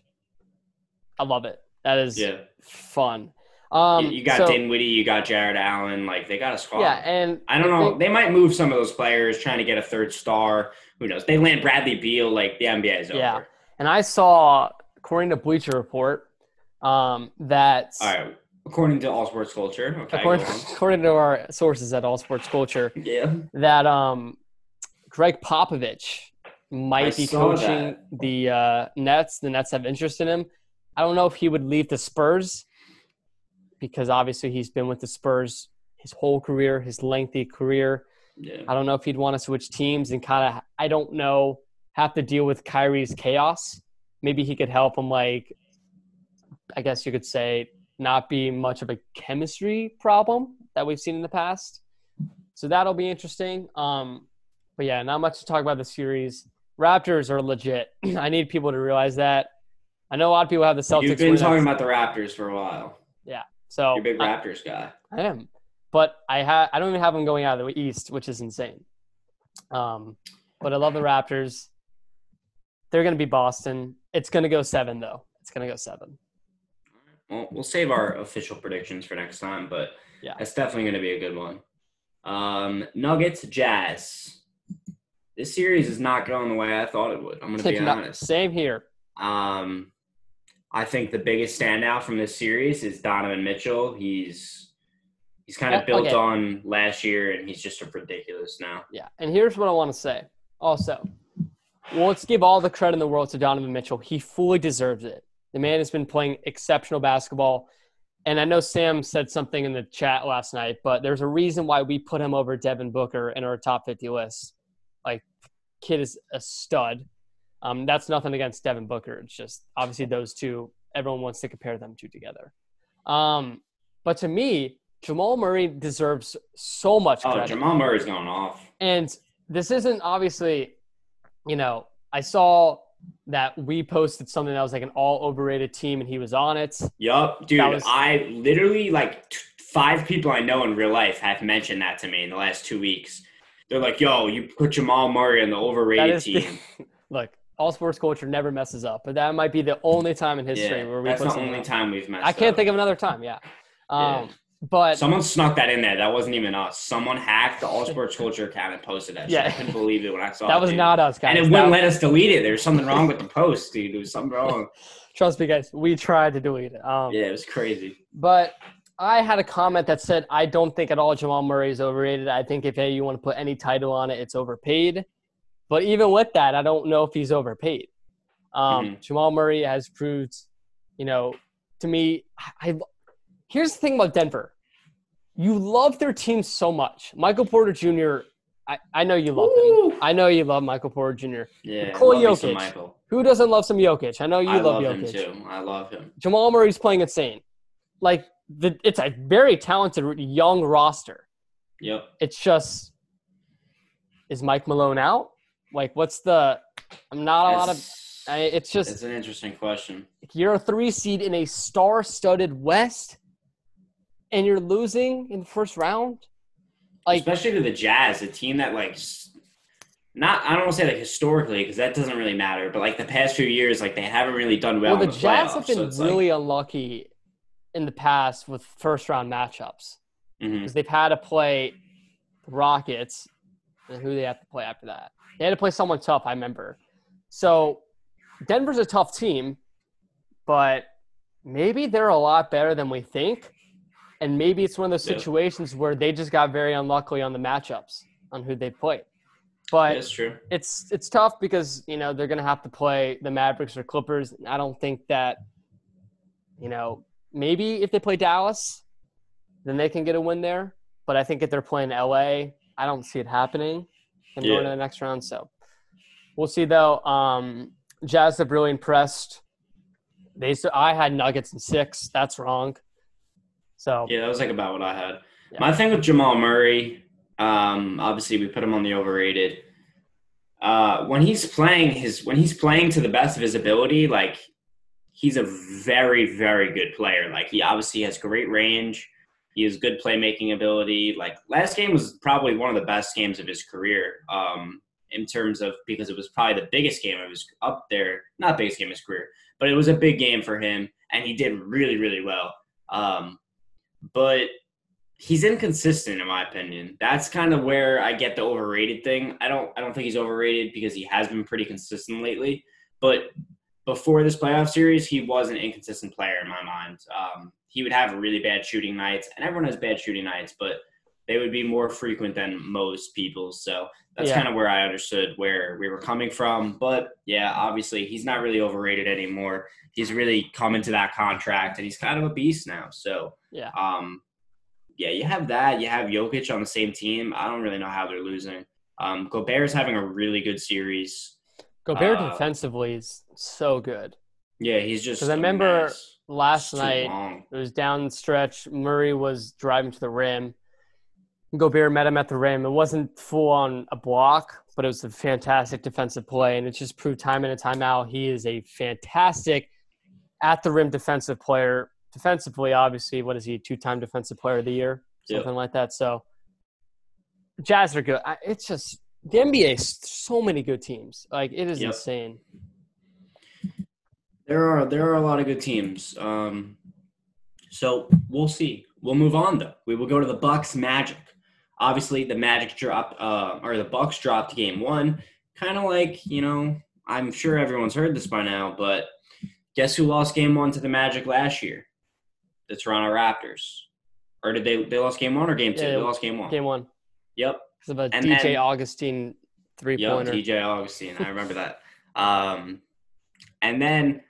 [SPEAKER 2] I love it. That is
[SPEAKER 1] Yeah.
[SPEAKER 2] fun. Um,
[SPEAKER 1] you, you got
[SPEAKER 2] so,
[SPEAKER 1] Dinwiddie, you got Jarrett Allen. Like they got a squad.
[SPEAKER 2] Yeah, and
[SPEAKER 1] I don't know.
[SPEAKER 2] think-
[SPEAKER 1] they might move some of those players trying to get a third star. Who knows? They land Bradley Beal. Like the NBA is over.
[SPEAKER 2] Yeah. And I saw, according to Bleacher Report, um, that
[SPEAKER 1] All right. According to All Sports Culture. Okay.
[SPEAKER 2] according, according to our sources at All Sports Culture,
[SPEAKER 1] Yeah.
[SPEAKER 2] that um, Gregg Popovich might
[SPEAKER 1] I
[SPEAKER 2] be coaching the uh, Nets. The Nets have interest in him. I don't know if he would leave the Spurs because obviously he's been with the Spurs his whole career, his lengthy career.
[SPEAKER 1] Yeah.
[SPEAKER 2] I don't know if he'd want to switch teams and kind of, I don't know, have to deal with Kyrie's chaos. Maybe he could help him, like, I guess you could say, not be much of a chemistry problem that we've seen in the past. So that'll be interesting. Um, but yeah, not much to talk about the series. Raptors are legit. I need people to realize that. I know a lot of people have the Celtics.
[SPEAKER 1] You've been talking about the Raptors for a while. Yeah.
[SPEAKER 2] So
[SPEAKER 1] You're a big
[SPEAKER 2] I-
[SPEAKER 1] Raptors guy.
[SPEAKER 2] I am, but I ha- I don't even have them going out of the East, which is insane. Um, but I love the Raptors. They're going to be Boston. It's going to go seven though. It's going to go seven.
[SPEAKER 1] Well, we'll save our official predictions for next time, but
[SPEAKER 2] Yeah.
[SPEAKER 1] that's definitely going to be a good one. Um, Nuggets, Jazz. This series is not going the way I thought it would. I'm going to be honest.
[SPEAKER 2] Same here.
[SPEAKER 1] Um, I think the biggest standout from this series is Donovan Mitchell. He's he's kind of built
[SPEAKER 2] okay.
[SPEAKER 1] on last year, and he's just ridiculous now.
[SPEAKER 2] Yeah, and here's what I want to say. Also, well, let's give all the credit in the world to Donovan Mitchell. He fully deserves it. The man has been playing exceptional basketball. And I know Sam said something in the chat last night, but there's a reason why we put him over Devin Booker in our top 50 list. Like, kid is a stud. Um, that's nothing against Devin Booker. It's just obviously those two, everyone wants to compare them two together. Um, but to me, Jamal Murray deserves so much
[SPEAKER 1] Oh,
[SPEAKER 2] credit.
[SPEAKER 1] Jamal Murray's going off.
[SPEAKER 2] And this isn't obviously, you know, I saw that we posted something that was like an all overrated team and he was on it.
[SPEAKER 1] Yup, dude.
[SPEAKER 2] Was-
[SPEAKER 1] I literally like t- five people I know in real life have mentioned that to me in the last two weeks. They're like, "Yo, you put Jamal Murray on the overrated
[SPEAKER 2] is the-
[SPEAKER 1] team."
[SPEAKER 2] Look, all sports culture never messes up, but that might be the only time in history
[SPEAKER 1] yeah,
[SPEAKER 2] where we
[SPEAKER 1] that's
[SPEAKER 2] put
[SPEAKER 1] the only
[SPEAKER 2] up.
[SPEAKER 1] time we've messed.
[SPEAKER 2] I can't
[SPEAKER 1] up.
[SPEAKER 2] think of another time, yeah. Um,
[SPEAKER 1] Yeah.
[SPEAKER 2] But
[SPEAKER 1] Someone snuck that in there. That wasn't even us. Someone hacked the All Sports Culture account and posted that.
[SPEAKER 2] Yeah.
[SPEAKER 1] I couldn't believe it when I saw it.
[SPEAKER 2] that was
[SPEAKER 1] dude.
[SPEAKER 2] not us, guys.
[SPEAKER 1] And it
[SPEAKER 2] That-
[SPEAKER 1] wouldn't let us delete it. There's something wrong with the post, dude. There was something wrong.
[SPEAKER 2] trust me, guys. We tried to delete it. Um,
[SPEAKER 1] Yeah, it was crazy.
[SPEAKER 2] But I had a comment that said, I don't think at all Jamal Murray is overrated. I think if hey, you want to put any title on it, it's overpaid. But even with that, I don't know if he's overpaid. Um,
[SPEAKER 1] Mhm.
[SPEAKER 2] Jamal Murray has proved, you know, to me, I, here's the thing about Denver. You love their team so much. Michael Porter Jr., I, I know you love him. I know you love Michael Porter Jr.
[SPEAKER 1] Yeah, Nikola
[SPEAKER 2] Jokic.
[SPEAKER 1] Michael.
[SPEAKER 2] Who doesn't love some Jokic? I know you
[SPEAKER 1] I
[SPEAKER 2] love,
[SPEAKER 1] love him
[SPEAKER 2] Jokic.
[SPEAKER 1] too. I love him.
[SPEAKER 2] Jamal Murray's playing insane. Like the, it's a very talented young roster.
[SPEAKER 1] Yep.
[SPEAKER 2] It's just is Mike Malone out? Like what's the? I'm not a lot of.
[SPEAKER 1] It's,
[SPEAKER 2] I, it's just
[SPEAKER 1] it's an interesting question.
[SPEAKER 2] you're a three seed in a star-studded West, and you're losing in the first round. Like
[SPEAKER 1] Especially to the Jazz, a team that like not I don't want to say like historically because that doesn't really matter, but like the past few years, like they haven't really done well.
[SPEAKER 2] well, the
[SPEAKER 1] the
[SPEAKER 2] Jazz
[SPEAKER 1] playoffs,
[SPEAKER 2] have
[SPEAKER 1] so
[SPEAKER 2] been
[SPEAKER 1] it's like-
[SPEAKER 2] really unlucky in the past with first-round matchups.
[SPEAKER 1] Mhm.
[SPEAKER 2] because they've had to play Rockets. And who they have to play after that? They had to play someone tough. I remember. So Denver's a tough team, but maybe they're a lot better than we think, and maybe it's one of those
[SPEAKER 1] Yeah.
[SPEAKER 2] situations where they just got very unlucky on the matchups on who they played. But
[SPEAKER 1] That's true.
[SPEAKER 2] it's it's tough because you know they're going to have to play the Mavericks or Clippers. I don't think that you know maybe if they play Dallas, then they can get a win there. But I think if they're playing LA, I don't see it happening and going to the next round. So we'll see though. Um, Jazz have really impressed. They so I had Nuggets in six. That's wrong. So
[SPEAKER 1] Yeah, that was like about what I had.
[SPEAKER 2] Yeah.
[SPEAKER 1] My thing with Jamal Murray, um, obviously we put him on the overrated. Uh, when he's playing his when he's playing to the best of his ability, like he's a very very good player. Like he obviously has great range. He has good playmaking ability. Like last game was probably one of the best games of his career. Um, in terms of because it was probably the biggest game of his up there, not biggest game of his career, but it was a big game for him, and he did really really well. Um, but he's inconsistent in my opinion. That's kind of where I get the overrated thing. I don't I don't think he's overrated because he has been pretty consistent lately. But before this playoff series, he was an inconsistent player in my mind. Um, he would have really bad shooting nights, and everyone has bad shooting nights, but they would be more frequent than most people. So that's yeah. kind of where I understood where we were coming from. But yeah, obviously he's not really overrated anymore. He's really come into that contract, and he's kind of a beast now. So
[SPEAKER 2] yeah,
[SPEAKER 1] um, yeah, you have that. You have Jokic on the same team. I don't really know how they're losing. Um, is having a really good series.
[SPEAKER 2] Gobert uh, defensively is so good.
[SPEAKER 1] Yeah, he's just.
[SPEAKER 2] Because I remember mess. last night long. it was down stretch. Murray was driving to the rim. Gobert met him at the rim. It wasn't full on a block, but it was a fantastic defensive play, and it just proved time in and time out he is a fantastic at the rim defensive player defensively, obviously, what is he? Two time defensive player of the year, something yep. like that. So, Jazz are good. It's just the NBA. So many good teams. Like it is yep. insane.
[SPEAKER 1] There are there are a lot of good teams. Um, so we'll see. We'll move on though. We will go to the Bucks Magic. Obviously, the Magic dropped, uh, or the Bucks dropped game one. Kind of like you know, I'm sure everyone's heard this by now, but guess who lost game one to the Magic last year? the Toronto Raptors. Or did they they lost game one or game two? Yeah, they lost game one.
[SPEAKER 2] Game one.
[SPEAKER 1] Yep.
[SPEAKER 2] It's about and DJ then, Augustin three pointer.
[SPEAKER 1] DJ Augustin, I remember that. Um, and then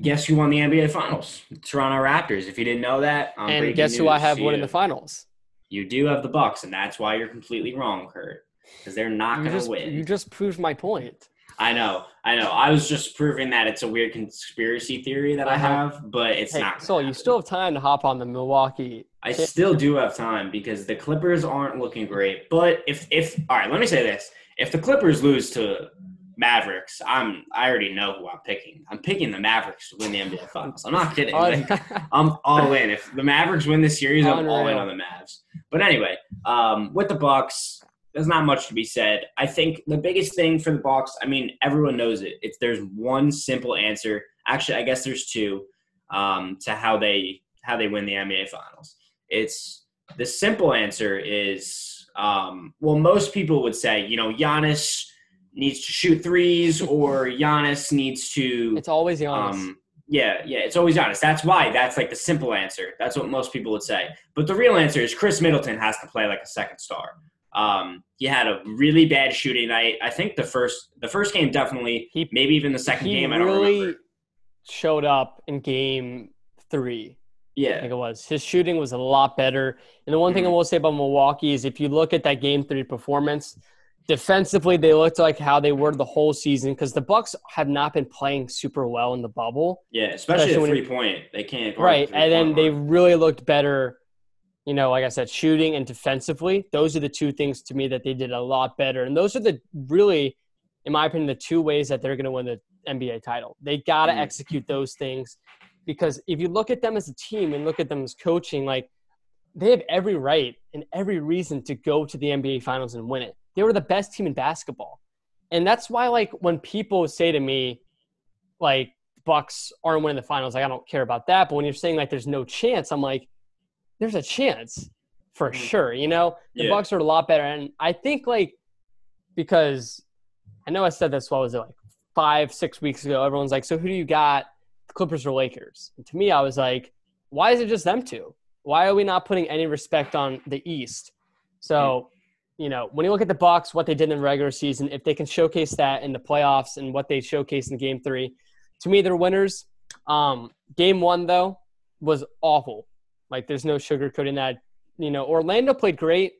[SPEAKER 1] guess who won the NBA Finals? Toronto Raptors. If you didn't know that,
[SPEAKER 2] I'm and guess who I have won in the finals?
[SPEAKER 1] You do have the Bucks, and that's why you're completely wrong, Kurt. Because they're not going to win.
[SPEAKER 2] You just proved my point.
[SPEAKER 1] I know, I know. I was just proving that it's a weird conspiracy theory that I uh-huh. have, but it's hey, not.
[SPEAKER 2] So you still have time to hop on the Milwaukee.
[SPEAKER 1] I still do have time because the Clippers aren't looking great. But if if all right, let me say this: if the Clippers lose to Mavericks, I'm I already know who I'm picking. I'm picking the Mavericks to win the NBA Finals. I'm not kidding. Like, I'm all in. If the Mavericks win this series, I'm all in on the Mavs. But anyway, um, with the Bucks, there's not much to be said. I think the biggest thing for the Bucks, I mean, everyone knows it. It's there's one simple answer. Actually, I guess there's two um, to how they how they win the NBA Finals. It's the simple answer is um, well, most people would say, you know, Giannis needs to shoot threes or Giannis needs to.
[SPEAKER 2] It's always Giannis. Um,
[SPEAKER 1] yeah, yeah, it's always Giannis. That's why. That's like the simple answer. That's what most people would say. But the real answer is Khris Middleton has to play like a second star. Um, he had a really bad shooting night. I think the first the first game definitely, he, maybe even the second game. I don't really remember.
[SPEAKER 2] Showed up in game three.
[SPEAKER 1] Yeah,
[SPEAKER 2] I think it was. His shooting was a lot better. And the one mm-hmm. thing I mm-hmm. will say about Milwaukee is if you look at that game three performance, defensively they looked like how they were the whole season because the Bucks have not been playing super well in the bubble.
[SPEAKER 1] Yeah, especially, especially three point. They can't.
[SPEAKER 2] Right, and then they really looked better you know, like I said, shooting and defensively, those are the two things to me that they did a lot better. And those are the really, in my opinion, the two ways that they're going to win the NBA title. They got to mm. execute those things because if you look at them as a team and look at them as coaching, like they have every right and every reason to go to the NBA finals and win it. They were the best team in basketball. And that's why, like, when people say to me, like, Bucks aren't winning the finals, like, I don't care about that. But when you're saying, like, there's no chance, I'm like, there's a chance for mm-hmm. sure. You know, the yeah. Bucks are a lot better, and I think like because I know I said this what was it like five six weeks ago. Everyone's like, so who do you got? The Clippers or Lakers? And to me, I was like, why is it just them two? Why are we not putting any respect on the East? So. Mm-hmm. You know, when you look at the Bucks, what they did in the regular season, if they can showcase that in the playoffs and what they showcased in Game Three, to me, they're winners. Um, game one though was awful like there's no sugarcoating that. You know, Orlando played great,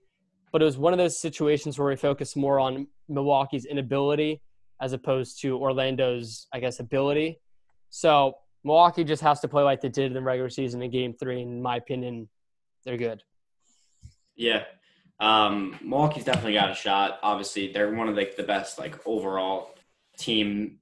[SPEAKER 2] but it was one of those situations where we focused more on Milwaukee's inability as opposed to Orlando's, I guess, ability. So Milwaukee just has to play like they did in the regular season in Game Three. In my opinion, they're good.
[SPEAKER 1] Yeah, um, Milwaukee's definitely got a shot. Obviously, they're one of like the best like overall team.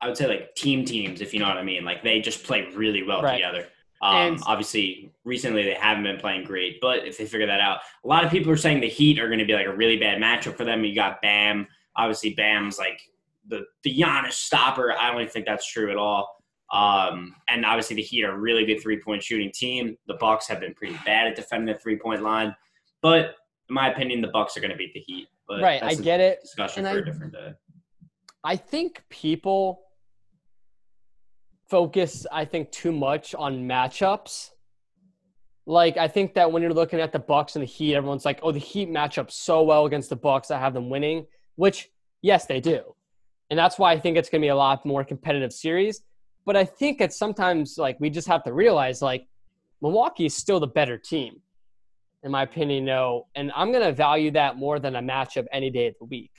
[SPEAKER 1] I would say like team teams, if you know what I mean. Like they just play really well right. together. Um, obviously, recently they haven't been playing great, but if they figure that out, a lot of people are saying the Heat are going to be like a really bad matchup for them. You got Bam. Obviously, Bam's like the the Giannis stopper. I don't even think that's true at all. Um, and obviously the Heat are a really good three point shooting team. The Bucks have been pretty bad at defending the three point line, but in my opinion, the Bucks are going to beat the Heat. But
[SPEAKER 2] right, I get it.
[SPEAKER 1] Discussion and for I, a different day.
[SPEAKER 2] I think people focus, I think, too much on matchups. Like I think that when you're looking at the Bucks and the Heat, everyone's like, "Oh, the Heat match up so well against the Bucks. I have them winning." Which, yes, they do, and that's why I think it's going to be a lot more competitive series. But I think it's sometimes like we just have to realize like Milwaukee is still the better team, in my opinion. No, and I'm going to value that more than a matchup any day of the week.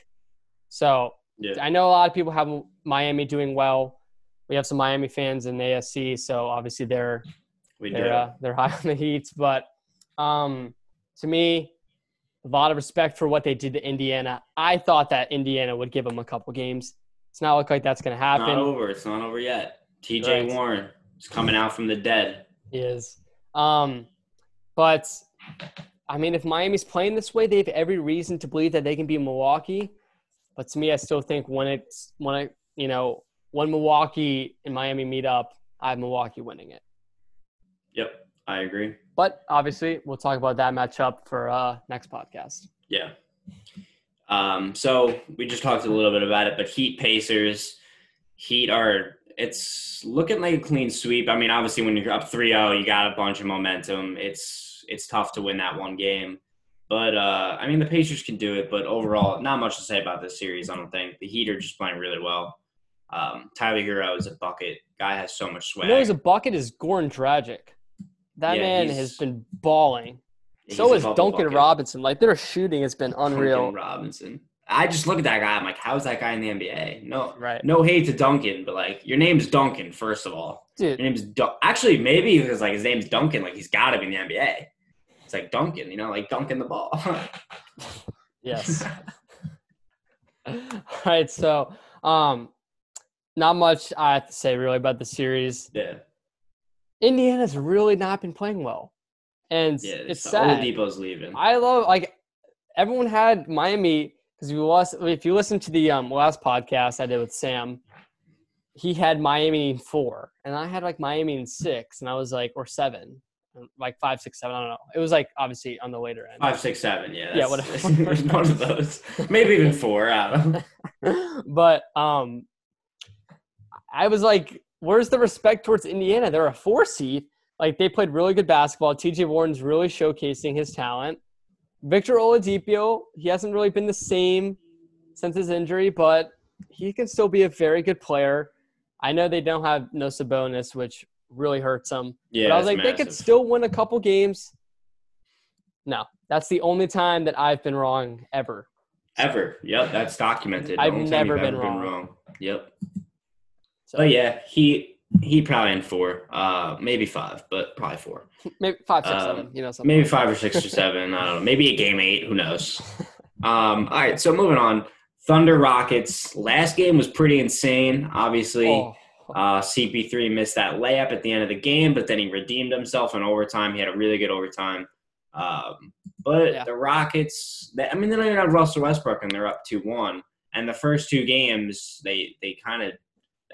[SPEAKER 2] So yeah. I know a lot of people have Miami doing well we have some Miami fans in ASC, so obviously they're we they're uh, they're high on the Heat. But um, to me, a lot of respect for what they did to Indiana. I thought that Indiana would give them a couple games. It's not look like that's going to happen.
[SPEAKER 1] Not over. It's not over yet. TJ right. Warren is coming out from the dead.
[SPEAKER 2] He is. Um, but I mean, if Miami's playing this way, they have every reason to believe that they can be Milwaukee. But to me, I still think when it's when I you know when Milwaukee and Miami meet up, I have Milwaukee winning it.
[SPEAKER 1] Yep, I agree.
[SPEAKER 2] But obviously, we'll talk about that matchup for uh, next podcast.
[SPEAKER 1] Yeah. Um, so we just talked a little bit about it, but Heat Pacers, Heat are it's looking like a clean sweep. I mean, obviously, when you're up 3-0, you got a bunch of momentum. It's it's tough to win that one game. But uh, I mean, the Pacers can do it. But overall, not much to say about this series. I don't think the Heat are just playing really well. Um, Tyler Herro is a bucket. Guy has so much swag.
[SPEAKER 2] You know, he's a bucket is Goran Dragic. That yeah, man has been balling. So is Duncan bucket. Robinson. Like their shooting has been unreal.
[SPEAKER 1] Duncan Robinson. I just look at that guy. I'm like, how's that guy in the NBA? No, right. No hate to Duncan, but like, your name's Duncan. First of all,
[SPEAKER 2] dude.
[SPEAKER 1] Your name's Dun- actually maybe because like his name's Duncan. Like he's got to be in the NBA. It's like Duncan, you know, like dunking the ball.
[SPEAKER 2] yes. all right. So, um, not much I have to say really about the series.
[SPEAKER 1] Yeah.
[SPEAKER 2] Indiana's really not been playing well. And yeah, it's sad.
[SPEAKER 1] Oladipo's leaving.
[SPEAKER 2] I love like everyone had Miami because we lost if you listen to the um, last podcast I did with Sam, he had Miami in four, and I had like Miami in six, and I was like, or seven, like five, six, seven. I don't know. It was like obviously on the later end.
[SPEAKER 1] Five, six, seven. Yeah.
[SPEAKER 2] Yeah. Whatever.
[SPEAKER 1] one of those. Maybe even four. I don't
[SPEAKER 2] know. but um, I was like, where's the respect towards Indiana? They're a four seed. Like they played really good basketball. TJ Warren's really showcasing his talent. Victor Oladipo, he hasn't really been the same since his injury, but he can still be a very good player. I know they don't have no Sabonis, which really hurts them.
[SPEAKER 1] Yeah,
[SPEAKER 2] but I was like,
[SPEAKER 1] massive.
[SPEAKER 2] they could still win a couple games. No, that's the only time that I've been wrong ever.
[SPEAKER 1] Ever. Yep, that's documented.
[SPEAKER 2] I've never been wrong. been wrong.
[SPEAKER 1] Yep. So oh, yeah, he he probably in four, uh, maybe five, but probably four.
[SPEAKER 2] Maybe five, six, um, seven. You know, something
[SPEAKER 1] maybe
[SPEAKER 2] like
[SPEAKER 1] five or six or seven. I don't know. Maybe a game eight. Who knows? Um, all right, so moving on. Thunder Rockets. Last game was pretty insane. Obviously, oh. uh, CP3 missed that layup at the end of the game, but then he redeemed himself in overtime. He had a really good overtime. Um, but yeah. the Rockets, they, I mean, they don't even have Russell Westbrook, and they're up two one. And the first two games, they they kind of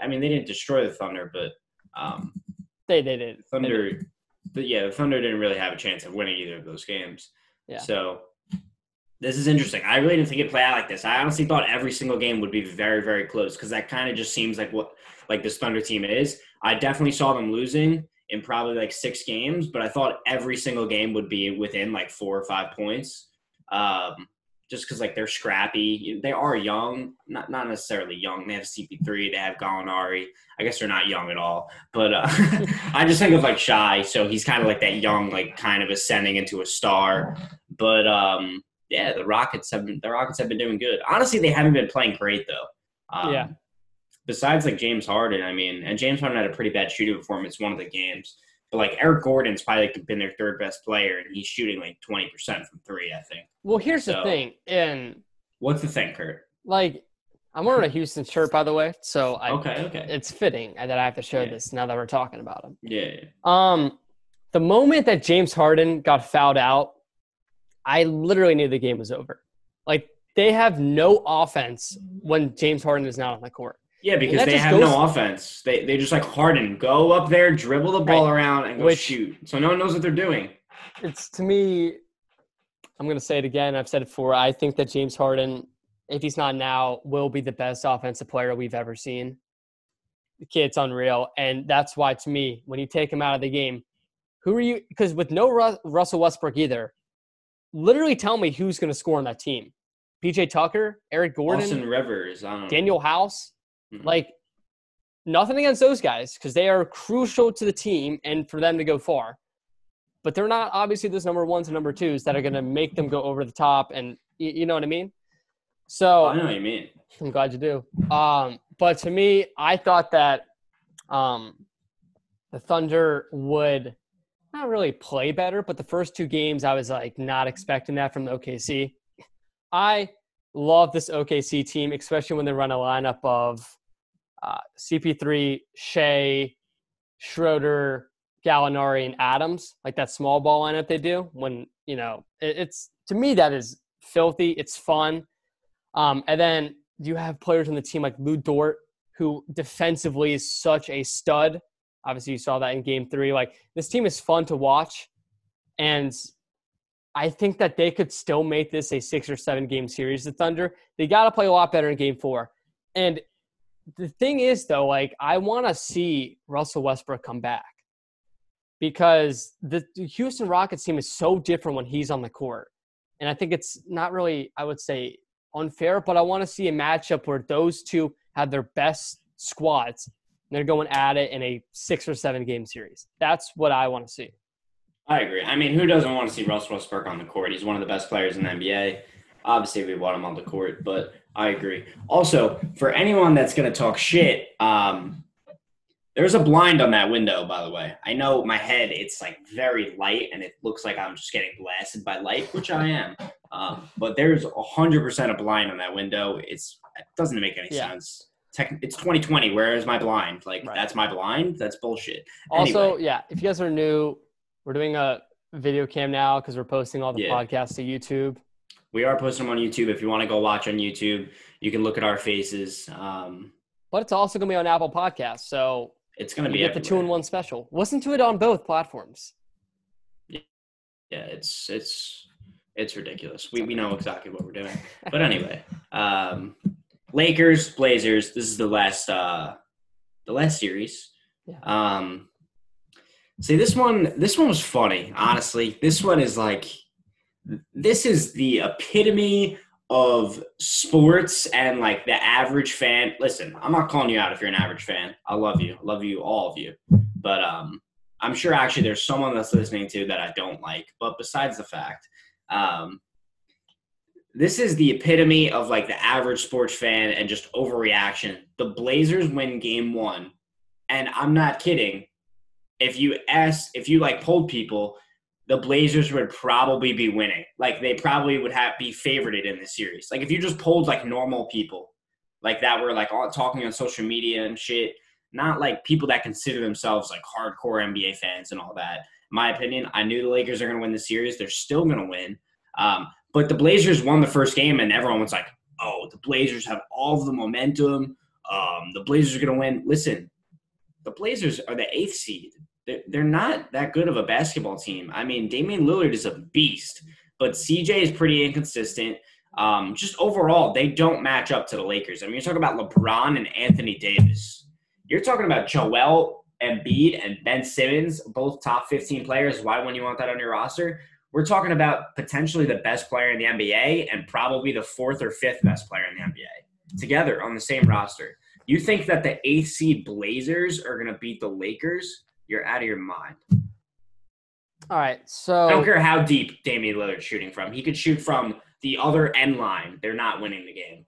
[SPEAKER 1] I mean, they didn't destroy the Thunder, but um,
[SPEAKER 2] they they did.
[SPEAKER 1] Thunder, they did. yeah, the Thunder didn't really have a chance of winning either of those games.
[SPEAKER 2] Yeah.
[SPEAKER 1] So this is interesting. I really didn't think it'd play out like this. I honestly thought every single game would be very, very close because that kind of just seems like what like this Thunder team is. I definitely saw them losing in probably like six games, but I thought every single game would be within like four or five points. Um, just because like they're scrappy. They are young, not not necessarily young. They have CP3, they have Gallinari. I guess they're not young at all. But uh, I just think of like Shai, so he's kind of like that young, like kind of ascending into a star. But um, yeah, the Rockets have been the Rockets have been doing good. Honestly, they haven't been playing great though. Um,
[SPEAKER 2] yeah.
[SPEAKER 1] Besides like James Harden, I mean, and James Harden had a pretty bad shooting performance one of the games. But like Eric Gordon's probably like been their third best player, and he's shooting like twenty percent from three. I think.
[SPEAKER 2] Well, here's so, the thing, and
[SPEAKER 1] what's the thing, Kurt?
[SPEAKER 2] Like, I'm wearing a Houston shirt, by the way, so I,
[SPEAKER 1] okay, okay,
[SPEAKER 2] it's fitting that I have to show yeah. this now that we're talking about him.
[SPEAKER 1] Yeah, yeah.
[SPEAKER 2] Um, the moment that James Harden got fouled out, I literally knew the game was over. Like they have no offense when James Harden is not on the court.
[SPEAKER 1] Yeah, because they have
[SPEAKER 2] goes-
[SPEAKER 1] no offense. They they just like Harden, go up there, dribble the ball
[SPEAKER 2] Right.
[SPEAKER 1] around, and go
[SPEAKER 2] Which-
[SPEAKER 1] shoot. So no one knows what they're doing.
[SPEAKER 2] It's to me, I'm going to say it again. I've said it before. I think that James Harden, if he's not now, will be the best offensive player we've ever seen. The kid's unreal. And that's why, to me, when you take him out of the game, who are you? Because with no Ru- Russell Westbrook either, literally tell me who's going to score on that team. PJ Tucker, Eric Gordon,
[SPEAKER 1] Austin Rivers, I don't know.
[SPEAKER 2] Danuel House.
[SPEAKER 1] Mhm.
[SPEAKER 2] Like, nothing against those guys because they are crucial to the team and for them to go far. But they're not obviously those number ones and number twos that are going to make them go over the top. And you, you know what I mean? So
[SPEAKER 1] I know what you mean.
[SPEAKER 2] I'm glad you do. Um, but to me, I thought that um, the Thunder would not really play better, but the first two games, I was like not expecting that from the OKC. I love this OKC team, especially when they run a lineup of uh, CP3, Shai, Schroeder, Gallinari, and Adams, like that small ball lineup they do. When you know, it, it's to me that is filthy. It's fun. Um, and then you have players on the team like Lu Dort, who defensively is such a stud. Obviously, you saw that in game three. Like, this team is fun to watch. And I think that they could still make this a six or seven game series, the Thunder. They got to play a lot better in game four. And the thing is, though, like, I want to see Russell Westbrook come back because the Houston Rockets team is so different when he's on the court. And I think it's not really, I would say, unfair, but I want to see a matchup where those two have their best squads. And they're going at it in a six or seven game series. That's what I want to see.
[SPEAKER 1] I agree. I mean, who doesn't want to see Russell Westbrook on the court? He's one of the best players in the NBA. Obviously, we want him on the court, but I agree. Also, for anyone that's going to talk shit, um, there's a blind on that window, by the way. I know my head, it's like very light and it looks like I'm just getting blasted by light, which I am. Um, but there's 100% a blind on that window. It's, it doesn't make any
[SPEAKER 2] Yeah.
[SPEAKER 1] sense. Tech, it's 2020. Where is my blind? Like,
[SPEAKER 2] Right.
[SPEAKER 1] that's my blind? That's bullshit.
[SPEAKER 2] Also,
[SPEAKER 1] Anyway.
[SPEAKER 2] yeah, if you guys are new, we're doing a video cam now because we're posting all the
[SPEAKER 1] Yeah.
[SPEAKER 2] podcasts to YouTube.
[SPEAKER 1] We are posting them on YouTube. If you want to go watch on YouTube, you can look at our faces. Um,
[SPEAKER 2] But it's also going to be on Apple Podcasts. So
[SPEAKER 1] it's going to be
[SPEAKER 2] get the two in one special. Listen to it on both platforms.
[SPEAKER 1] Yeah, it's it's it's ridiculous. We we know exactly what we're doing. But anyway, um, Lakers, Blazers. This is the last uh, the last series.
[SPEAKER 2] Yeah.
[SPEAKER 1] Um, see this one. This one was funny. Honestly, this one is like this is the epitome of sports and like the average fan. Listen, I'm not calling you out if you're an average fan. I love you. I love you, all of you. But um, I'm sure actually there's someone that's listening to that I don't like. But besides the fact, um, this is the epitome of like the average sports fan and just overreaction. The Blazers win game one, and I'm not kidding. If you ask, if you like polled people, the Blazers would probably be winning. Like they probably would have be favorited in the series. Like if you just polled like normal people, like that were like all, talking on social media and shit, not like people that consider themselves like hardcore NBA fans and all that. In my opinion, I knew the Lakers are going to win the series. They're still going to win. Um, but the Blazers won the first game, and everyone was like, "Oh, the Blazers have all the momentum. Um, the Blazers are going to win." Listen, the Blazers are the eighth seed. They're, not that good of a basketball team. I mean, Damian Lillard is a beast, but CJ is pretty inconsistent. Um, just overall, they don't match up to the Lakers. I mean, you're talking about LeBron and Anthony Davis. You're talking about Joel Embiid and Ben Simmons, both top 15 players. Why wouldn't you want that on your roster? We're talking about potentially the best player in the NBA and probably the fourth or fifth best player in the NBA together on the same roster. You think that the eighth seed Blazers are going to beat the Lakers? You're out of your mind.
[SPEAKER 2] All right.
[SPEAKER 1] So I don't care how deep Damian Lillard's shooting from. He could shoot from the other end line. They're not winning the game.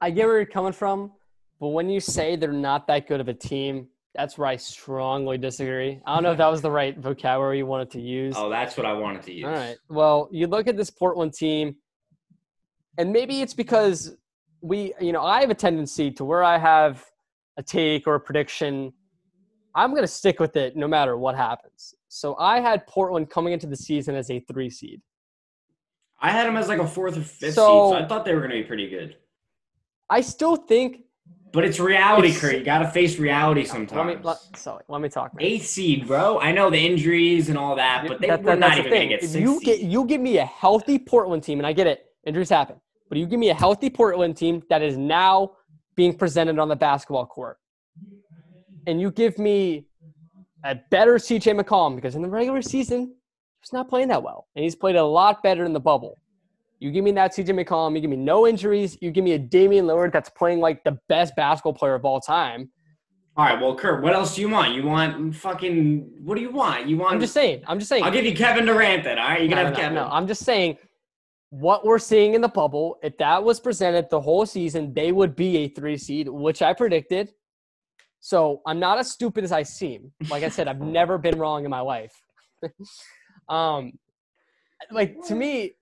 [SPEAKER 2] I get where you're coming from, but when you say they're not that good of a team, that's where I strongly disagree. I don't know if that was the right vocabulary you wanted to use.
[SPEAKER 1] Oh, that's what I wanted to use.
[SPEAKER 2] All right. Well, you look at this Portland team, and maybe it's because we, you know, I have a tendency to where I have a take or a prediction, I'm going to stick with it no matter what happens. So I had Portland coming into the season as a three seed.
[SPEAKER 1] I had them as like a fourth or fifth
[SPEAKER 2] So-
[SPEAKER 1] seed, so I thought they were going to be pretty good.
[SPEAKER 2] I still think
[SPEAKER 1] But it's reality,
[SPEAKER 2] It's-
[SPEAKER 1] Kurt. You gotta face reality sometimes.
[SPEAKER 2] Let me let, so let me talk. man.
[SPEAKER 1] Eighth seed, bro. I know the injuries and all that, but they
[SPEAKER 2] That-
[SPEAKER 1] were
[SPEAKER 2] that-
[SPEAKER 1] not even gonna get
[SPEAKER 2] If
[SPEAKER 1] six
[SPEAKER 2] you get you give me a healthy Portland team, and I get it, injuries happen, but you give me a healthy Portland team that is now being presented on the basketball court, and you give me a better CJ McCollum because in the regular season he's not playing that well, and he's played a lot better in the bubble. You give me that CJ McCollum, you give me no injuries, you give me a Damian Lillard that's playing like the best basketball player of all time.
[SPEAKER 1] All right, well, Kurt, what else do you want? You want fucking what do you want? You want?
[SPEAKER 2] I'm just saying. I'm just saying.
[SPEAKER 1] I'll give you Kevin Durant then. All right, you can
[SPEAKER 2] no,
[SPEAKER 1] have
[SPEAKER 2] no,
[SPEAKER 1] Kevin.
[SPEAKER 2] no, I'm just saying what we're seeing in the bubble, if that was presented the whole season, they would be a three seed, which I predicted. So I'm not as stupid as I seem. Like I said, I've never been wrong in my life. um, like to me,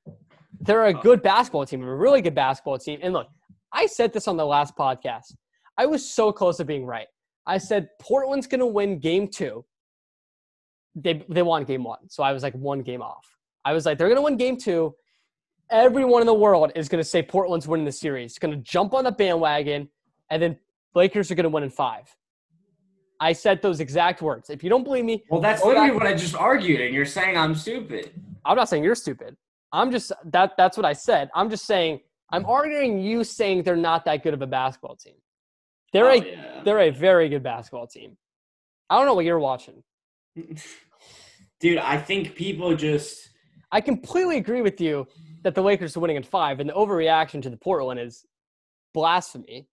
[SPEAKER 2] they're a good basketball team, a really good basketball team. And look, I said this on the last podcast. I was so close to being right. I said Portland's gonna win game two. They they won game one. So I was like one game off. I was like, they're gonna win game two. Everyone in the world is gonna say Portland's winning the series. Gonna jump on the bandwagon, and then Lakers are gonna win in five. I said those exact words. If you don't believe me,
[SPEAKER 1] well, that's literally what I just argued, and you're saying I'm stupid.
[SPEAKER 2] I'm not saying you're stupid. I'm just that that's what I said. I'm just saying I'm arguing you saying they're not that good of a basketball team. They're
[SPEAKER 1] Oh,
[SPEAKER 2] a
[SPEAKER 1] yeah.
[SPEAKER 2] they're a very good basketball team. I don't know what you're watching.
[SPEAKER 1] Dude, I think people just
[SPEAKER 2] I completely agree with you that the Lakers are winning in five, and the overreaction to the Portland is blasphemy.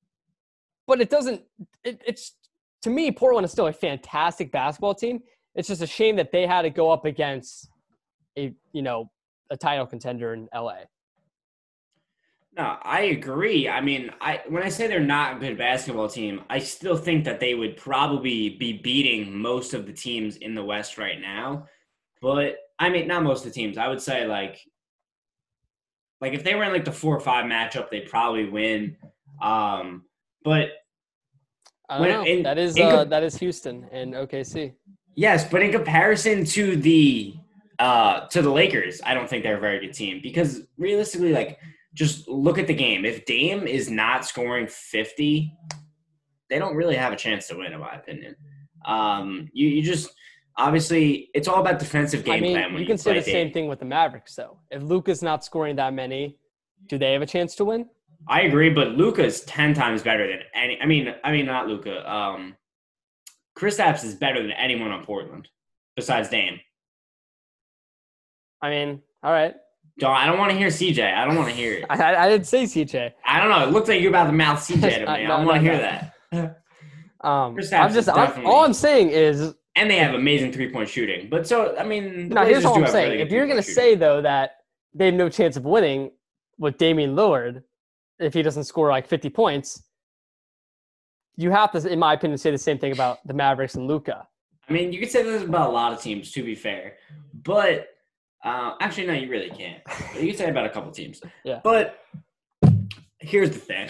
[SPEAKER 2] But it doesn't. It, it's to me, Portland is still a fantastic basketball team. It's just a shame that they had to go up against a you know a title contender in LA.
[SPEAKER 1] No, I agree. I mean, I when I say they're not a good basketball team, I still think that they would probably be beating most of the teams in the West right now. But I mean, not most of the teams. I would say like like if they were in like the four or five matchup, they'd probably win. Um, but When- in-
[SPEAKER 2] that is
[SPEAKER 1] in
[SPEAKER 2] uh, that is Houston and OKC.
[SPEAKER 1] Yes, but in comparison to the uh to the Lakers, I don't think they're a very good team because realistically, like just look at the game. If Dame is not scoring 50, they don't really have a chance to win, in my opinion. Um you, you just obviously it's all about defensive game
[SPEAKER 2] I mean,
[SPEAKER 1] plan
[SPEAKER 2] you can say
[SPEAKER 1] play
[SPEAKER 2] the same thing with the Mavericks, though. If Luka's not scoring that many, do they have a chance to win?
[SPEAKER 1] I agree, but Luka is ten times better than any I mean I mean not Luka. Um Kristaps is better than anyone on Portland besides Dame.
[SPEAKER 2] I mean, all right.
[SPEAKER 1] Don't I don't want to hear CJ. I don't want to hear it.
[SPEAKER 2] I, I, didn't say CJ.
[SPEAKER 1] I don't know. It looked like you were about to mouth CJ to me. I don't want to
[SPEAKER 2] no,
[SPEAKER 1] hear
[SPEAKER 2] no.
[SPEAKER 1] that.
[SPEAKER 2] Um,
[SPEAKER 1] Chris
[SPEAKER 2] I'm just
[SPEAKER 1] is
[SPEAKER 2] I'm, all I'm saying is
[SPEAKER 1] And they have amazing three point shooting. But so I mean, the
[SPEAKER 2] now here's all I'm saying.
[SPEAKER 1] really
[SPEAKER 2] if you're gonna say though that they have no chance of winning with Damian Lillard if he doesn't score like 50 points, you have to, in my opinion, say the same thing about the Mavericks and
[SPEAKER 1] Luka. I mean, you could say this about a lot of teams. To be fair, but uh, actually, no, you really can't. You could say about a couple teams.
[SPEAKER 2] Yeah.
[SPEAKER 1] But here's the thing: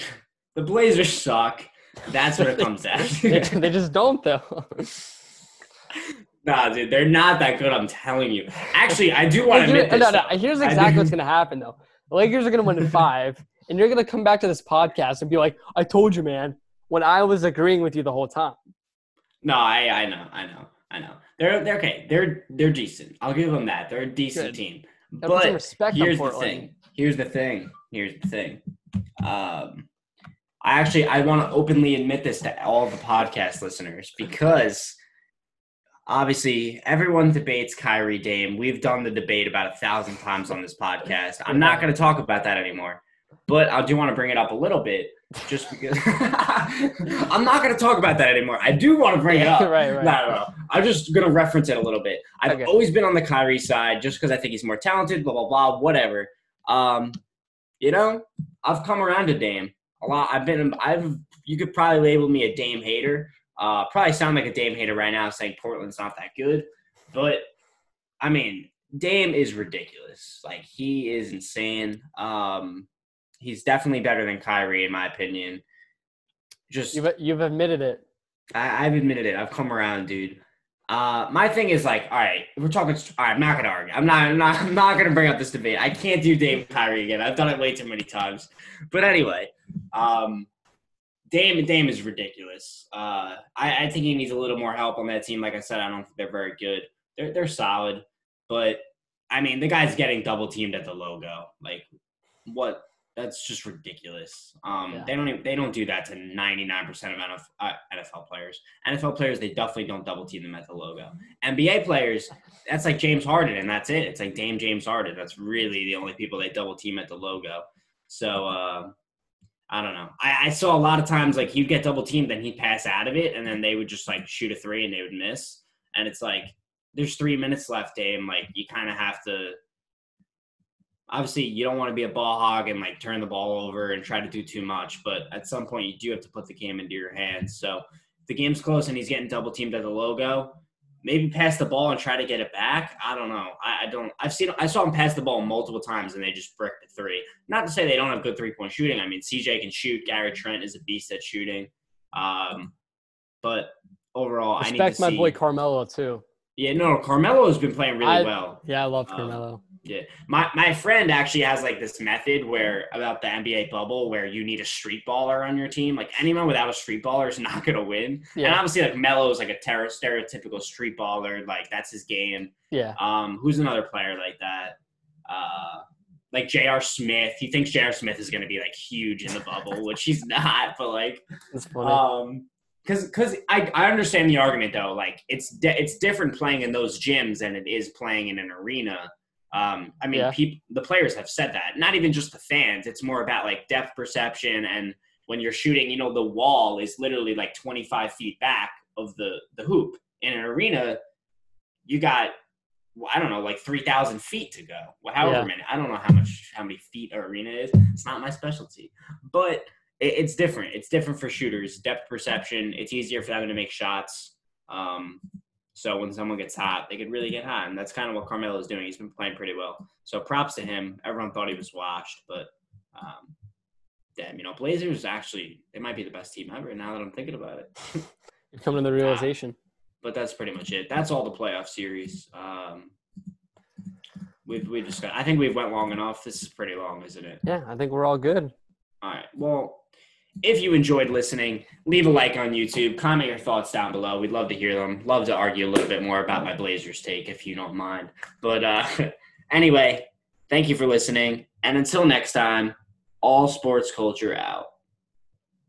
[SPEAKER 1] the Blazers suck. That's what it comes down
[SPEAKER 2] they,
[SPEAKER 1] to.
[SPEAKER 2] they just don't though.
[SPEAKER 1] nah, dude, they're not that good. I'm telling you. Actually, I do want to admit this.
[SPEAKER 2] no, no. Here's exactly what's gonna happen though. The Lakers are gonna win in five, and you're gonna come back to this podcast and be like, "I told you, man." When I was agreeing with you the whole time.
[SPEAKER 1] No, I, I know, I know, I know. They're they're okay. They're they're decent. I'll give them that. They're a decent
[SPEAKER 2] Good.
[SPEAKER 1] team.
[SPEAKER 2] Some
[SPEAKER 1] But here's the thing. Here's the thing. Here's the thing. Um, I actually I want to openly admit this to all the podcast listeners because obviously everyone debates Kyrie Dame. We've done the debate about a thousand times on this podcast. I'm not going to talk about that anymore, but I do want to bring it up a little bit just because I'm not going to talk about that anymore. I do want to bring it up.
[SPEAKER 2] right, right.
[SPEAKER 1] No, no, no. I'm just gonna reference it a little bit. I've
[SPEAKER 2] Okay.
[SPEAKER 1] always been on the Kyrie side just because I think he's more talented, blah blah blah, whatever. Um, you know, I've come around to Dame a lot. I've been, I've, you could probably label me a Dame hater. Uh, probably sound like a Dame hater right now, saying Portland's not that good, but I mean, Dame is ridiculous. Like he is insane. Um, he's definitely better than Kyrie in my opinion. Just
[SPEAKER 2] You've you've admitted it.
[SPEAKER 1] I, I've admitted it. I've come around, dude. Uh, my thing is like, all right, we're talking. All right, I'm not gonna argue. I'm not. I'm not. I'm not gonna bring up this debate. I can't do Dame Kyrie again. I've done it way too many times. But anyway, um, Dame Dame is ridiculous. Uh, I, I think he needs a little more help on that team. Like I said, I don't think they're very good. They're they're solid, but I mean the guy's getting double teamed at the logo. Like what? That's just ridiculous. Um,
[SPEAKER 2] Yeah.
[SPEAKER 1] They don't even, they don't do that to ninety nine percent of NFL, uh, NFL players. NFL players they definitely don't double team them at the logo. NBA players that's like James Harden and that's it. It's like Dame James Harden. That's really the only people they double team at the logo. So uh, I don't know. I, I saw a lot of times like he'd get double teamed, then he'd pass out of it, and then they would just like shoot a three and they would miss. And it's like there's three minutes left, Dame. Like you kind of have to. Obviously, you don't want to be a ball hog and like turn the ball over and try to do too much, but at some point you do have to put the game into your hands. So if the game's close and he's getting double teamed at the logo, maybe pass the ball and try to get it back. I don't know. I, I don't. I've seen. I saw him pass the ball multiple times and they just bricked the three. Not to say they don't have good three point shooting. I mean, CJ can shoot. Gary Trent is a beast at shooting. Um, but overall, I need
[SPEAKER 2] Respect
[SPEAKER 1] to
[SPEAKER 2] my
[SPEAKER 1] see.
[SPEAKER 2] boy Carmelo too.
[SPEAKER 1] yeah, no, Carmelo has been playing really
[SPEAKER 2] I-
[SPEAKER 1] well.
[SPEAKER 2] Yeah, I love
[SPEAKER 1] Uh,
[SPEAKER 2] Carmelo.
[SPEAKER 1] Yeah, my my friend actually has like this method where about the NBA bubble where you need a street baller on your team. Like anyone without a street baller is not gonna win. And obviously, like Melo is like a ter- stereotypical street baller. Like that's his game.
[SPEAKER 2] yeah.
[SPEAKER 1] Um, who's another player like that? Uh, like J.R. Smith. He thinks J.R. Smith is gonna be like huge in the bubble, which he's not. But like,
[SPEAKER 2] It's funny.
[SPEAKER 1] um, because because I, I understand the argument though. Like it's di- it's different playing in those gyms than it is playing in an arena. Um, I mean,
[SPEAKER 2] Yeah.
[SPEAKER 1] people the players have said that. Not even just the fans. It's more about like depth perception and when you're shooting. You know, the wall is literally like 25 feet back of the the hoop. In an arena, you got well, I don't know, like 3,000 feet to go. Well, however
[SPEAKER 2] Yeah.
[SPEAKER 1] many. I don't know how much how many feet an arena is. It's not my specialty, but it, it's different. It's different for shooters. Depth perception. It's easier for them to make shots. Um, so when someone gets hot, they could really get hot, and that's kind of what Carmelo is doing. He's been playing pretty well. So props to him. Everyone thought he was washed, but um, damn, you know, Blazers actually they might be the best team ever. Now that I'm thinking about it,
[SPEAKER 2] You're coming to the realization.
[SPEAKER 1] but that's pretty much it. That's all the playoff series. Um, we've we just got. I think we've went long enough. This is pretty long, isn't it?
[SPEAKER 2] Yeah, I think we're all good.
[SPEAKER 1] All right. Well, if you enjoyed listening, leave a like on YouTube. Comment your thoughts down below. We'd love to hear them. Love to argue a little bit more about my Blazers take if you don't mind. But uh, anyway, thank you for listening. And until next time, all sports culture out.